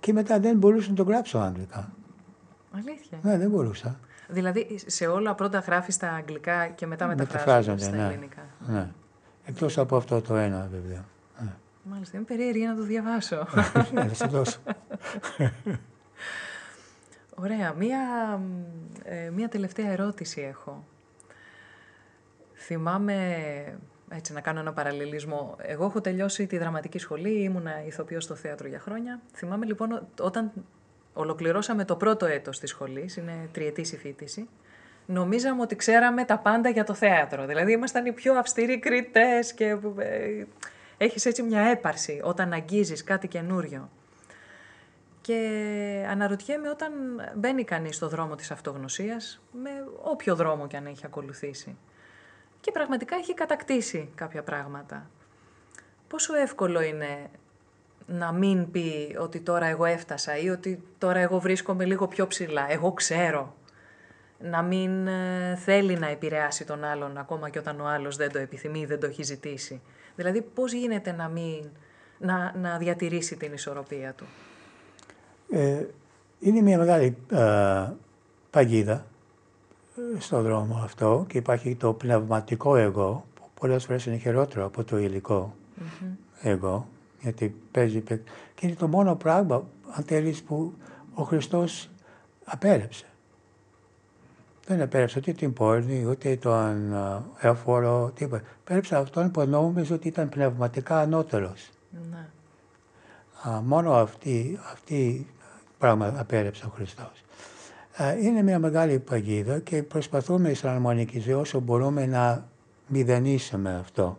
Και μετά δεν μπορούσα να το γράψω αγγλικά. Αλήθεια. Ναι, δεν μπορούσα. Δηλαδή σε όλα πρώτα γράφεις στα αγγλικά και μετά μεταφράζονται Μεταφράζονται, στα ναι. ελληνικά. Ναι. Εκτός από αυτό το ένα βιβλίο. Ναι. Μάλιστα, είμαι περίεργη να το διαβάσω. Ε, Θα σε δώσω. Ωραία. Μία, ε, μία τελευταία ερώτηση έχω. Θυμάμαι, έτσι να κάνω ένα παραλληλισμό, εγώ έχω τελειώσει τη δραματική σχολή, ήμουνα ηθοποιός στο θέατρο για χρόνια. Θυμάμαι λοιπόν ο- όταν ολοκληρώσαμε το πρώτο έτος της σχολής, είναι τριετής η φοιτηση, νομίζαμε ότι ξέραμε τα πάντα για το θέατρο. Δηλαδή ήμασταν οι πιο αυστηροί κριτές και ε, έχεις έτσι μια έπαρση όταν αγγίζεις κάτι καινούριο. Και αναρωτιέμαι όταν μπαίνει κανείς στο δρόμο της αυτογνωσίας, με όποιο δρόμο και αν έχει ακολουθήσει. Και πραγματικά έχει κατακτήσει κάποια πράγματα. Πόσο εύκολο είναι να μην πει ότι τώρα εγώ έφτασα ή ότι τώρα εγώ βρίσκομαι λίγο πιο ψηλά, εγώ ξέρω. Να μην ε, θέλει να επηρεάσει τον άλλον ακόμα και όταν ο άλλος δεν το επιθυμεί, δεν το έχει ζητήσει. Δηλαδή πώς γίνεται να, μην, να, να διατηρήσει την ισορροπία του; Ε, είναι μια μεγάλη ε, παγίδα ε, στον δρόμο αυτό και υπάρχει το πνευματικό εγώ που πολλές φορές είναι χειρότερο από το υλικό εγώ γιατί παίζει παί- και είναι το μόνο πράγμα αν θέλεις που ο Χριστός απέρεψε. Δεν απέρεψε ούτε την πόρνη, ούτε τον ε, έφορο, τίποτα. Απέρεψε αυτόν που νόμιζε ότι ήταν πνευματικά ανώτερος. Ναι. Α, μόνο αυτή, αυτή πράγμα απέρεψε ο Χριστός. Α, είναι μια μεγάλη παγίδα και προσπαθούμε σαν αρμονική ζωή όσο μπορούμε να μηδενίσουμε αυτό.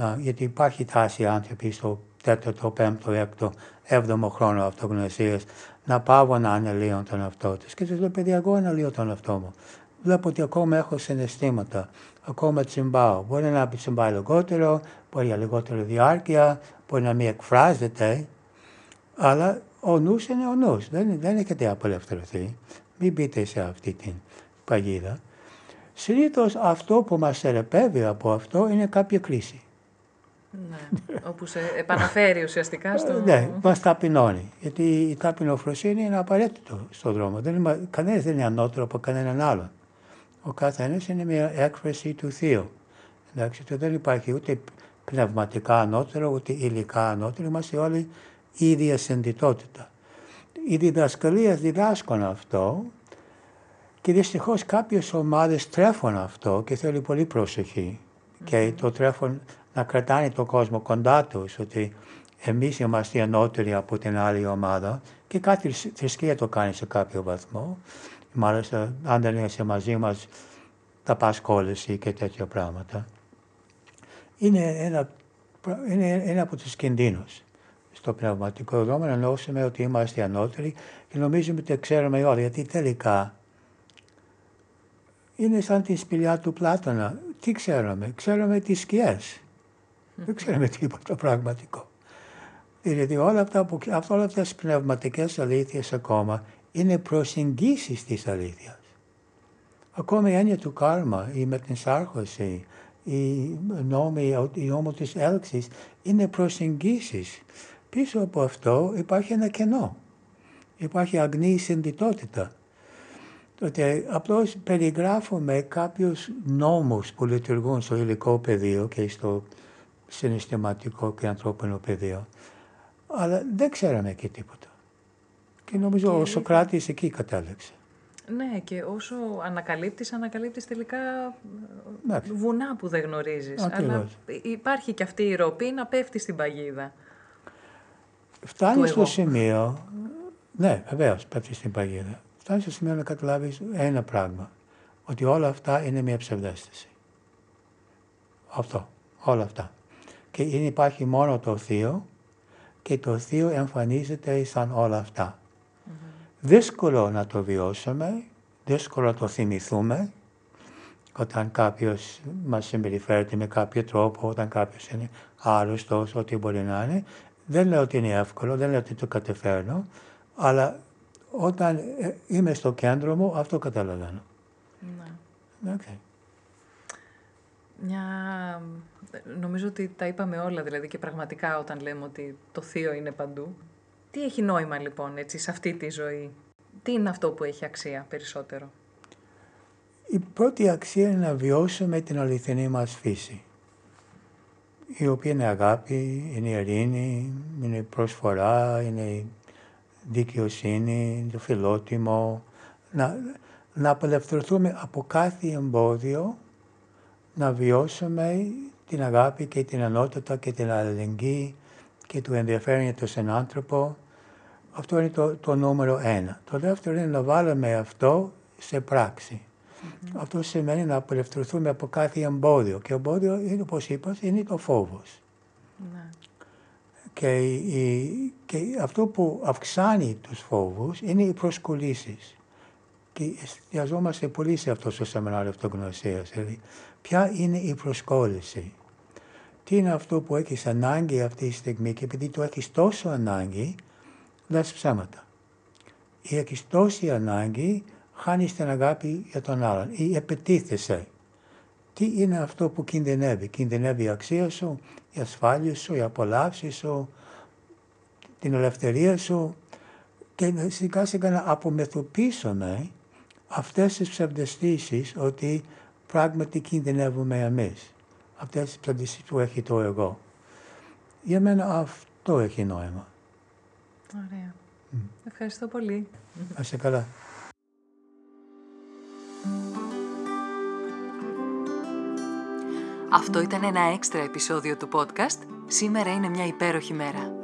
Α, γιατί υπάρχει τάση άνθρωποι στο τέταρτο, πέμπτο, έκτο, έβδομο χρόνο αυτογνωσίας να πάβουν να αναλύουν τον εαυτό τους. Και τους λέω, παιδιά, εγώ αναλύω τον εαυτό μου. Βλέπω ότι ακόμα έχω συναισθήματα, ακόμα τσιμπάω. Μπορεί να τσιμπάει λιγότερο, μπορεί για λιγότερη διάρκεια, μπορεί να μην εκφράζεται, αλλά ο νους είναι ο νους. Δεν, δεν έχετε απελευθερωθεί. Μην μπείτε σε αυτή την παγίδα. Συνήθω αυτό που μας θεραπεύει από αυτό είναι κάποια κρίση. Ναι, όπου σε επαναφέρει ουσιαστικά στο... Ναι, μας ταπεινώνει. Γιατί η ταπεινοφροσύνη είναι απαραίτητο στον δρόμο. Δεν είναι, κανένας δεν είναι ανώτερο από κανέναν άλλον. Ο καθένας είναι μια έκφραση του Θείου. Εντάξει, το δεν υπάρχει ούτε πνευματικά ανώτερο, ούτε υλικά ανώτερο. Είμαστε όλοι η ίδια συνδυτότητα. Οι διδασκαλίες διδάσκουν αυτό και δυστυχώς κάποιες ομάδες τρέφουν αυτό και θέλει πολύ προσοχή. Και το τρέφουν να κρατάνε τον κόσμο κοντά τους, ότι εμείς είμαστε ανώτεροι από την άλλη ομάδα και κάτι θρησκεία το κάνει σε κάποιο βαθμό. Μάλιστα, αν δεν είσαι μαζί μας, θα πας κόλληση και τέτοια πράγματα. Είναι ένα, είναι ένα από τους κινδύνους στο πνευματικό δρόμο να νιώσουμε ότι είμαστε ανώτεροι και νομίζουμε ότι ξέρουμε όλα, γιατί τελικά είναι σαν τη σπηλιά του Πλάτωνα. Τι ξέρουμε, ξέρουμε τις σκιές. Δεν ξέρουμε τίποτα πραγματικό. Δηλαδή όλα αυτά, που, αυτά, όλα αυτές τις πνευματικές αλήθειες ακόμα είναι προσεγγίσεις της αλήθειας. Ακόμα η έννοια του κάρμα, η μετενσάρχωση, η νόμη, η νόμο της έλξης είναι προσεγγίσεις. Πίσω από αυτό υπάρχει ένα κενό. Υπάρχει αγνή συνδυτότητα. Ότι απλώς περιγράφουμε κάποιους νόμους που λειτουργούν στο υλικό πεδίο και στο συναισθηματικό και ανθρώπινο πεδίο. Αλλά δεν ξέραμε και τίποτα. Και νομίζω Και ο Σοκράτης εκεί κατάληξε. Ναι, και όσο ανακαλύπτεις, ανακαλύπτεις τελικά Εντάξει. βουνά που δεν γνωρίζεις. Ακριβώς. Αλλά υπάρχει και αυτή η ροπή να πέφτει στην παγίδα. φτάνει στο σημείο, ναι βεβαίως πέφτει στην παγίδα, φτάνει στο σημείο να καταλάβεις ένα πράγμα, ότι όλα αυτά είναι μια ψευδέστηση. Αυτό, όλα αυτά. Και είναι, υπάρχει μόνο το Θείο και το Θείο εμφανίζεται σαν όλα αυτά. Δύσκολο να το βιώσουμε, δύσκολο να το θυμηθούμε, όταν κάποιος μας συμπεριφέρεται με κάποιο τρόπο, όταν κάποιος είναι άρρωστος, ό,τι μπορεί να είναι. Δεν λέω ότι είναι εύκολο, δεν λέω ότι το κατεφέρνω, αλλά όταν ε, είμαι στο κέντρο μου, αυτό καταλαβαίνω. Ναι. Okay. Μια... Νομίζω ότι τα είπαμε όλα, δηλαδή και πραγματικά όταν λέμε ότι το θείο είναι παντού. Τι έχει νόημα λοιπόν έτσι σε αυτή τη ζωή, τι είναι αυτό που έχει αξία περισσότερο; Η πρώτη αξία είναι να βιώσουμε την αληθινή μας φύση, η οποία είναι αγάπη, είναι η ειρήνη, είναι η προσφορά, είναι η δικαιοσύνη, το φιλότιμο, να, να απελευθερωθούμε από κάθε εμπόδιο, να βιώσουμε την αγάπη και την ενότητα και την αλληλεγγύη και το ενδιαφέρον για τον συνάνθρωπο. Αυτό είναι το, το νούμερο ένα. Το δεύτερο είναι να βάλουμε αυτό σε πράξη. Αυτό σημαίνει να απελευθερωθούμε από κάθε εμπόδιο. Και εμπόδιο, είναι, όπως είπα, είναι το φόβος. Ναι. Και, η, και αυτό που αυξάνει τους φόβους είναι οι προσκολήσεις. Και εστιαζόμαστε πολύ σε αυτό το σεμινάριο αυτογνωσίας. Δηλαδή, ποια είναι η προσκόλληση. Τι είναι αυτό που έχεις ανάγκη αυτή τη στιγμή και επειδή το έχεις τόσο ανάγκη, λες ψέματα. Ή έχεις τόση ανάγκη χάνεις την αγάπη για τον άλλον ή επιτίθεσαι. Τι είναι αυτό που κινδυνεύει; Κινδυνεύει η αξία σου, η ασφάλεια σου, η απολαύση σου, την ελευθερία σου και σιγά σιγά να απομεθοποιήσουμε αυτές τις ψευδεστήσεις ότι πράγματι κινδυνεύουμε εμείς. Αυτές τις ψευδεστήσεις που έχει το εγώ. Για μένα αυτό έχει νόημα. Ωραία. Ευχαριστώ πολύ. Να καλά. Αυτό ήταν ένα έξτρα επεισόδιο του podcast «Σήμερα είναι μια υπέροχη μέρα».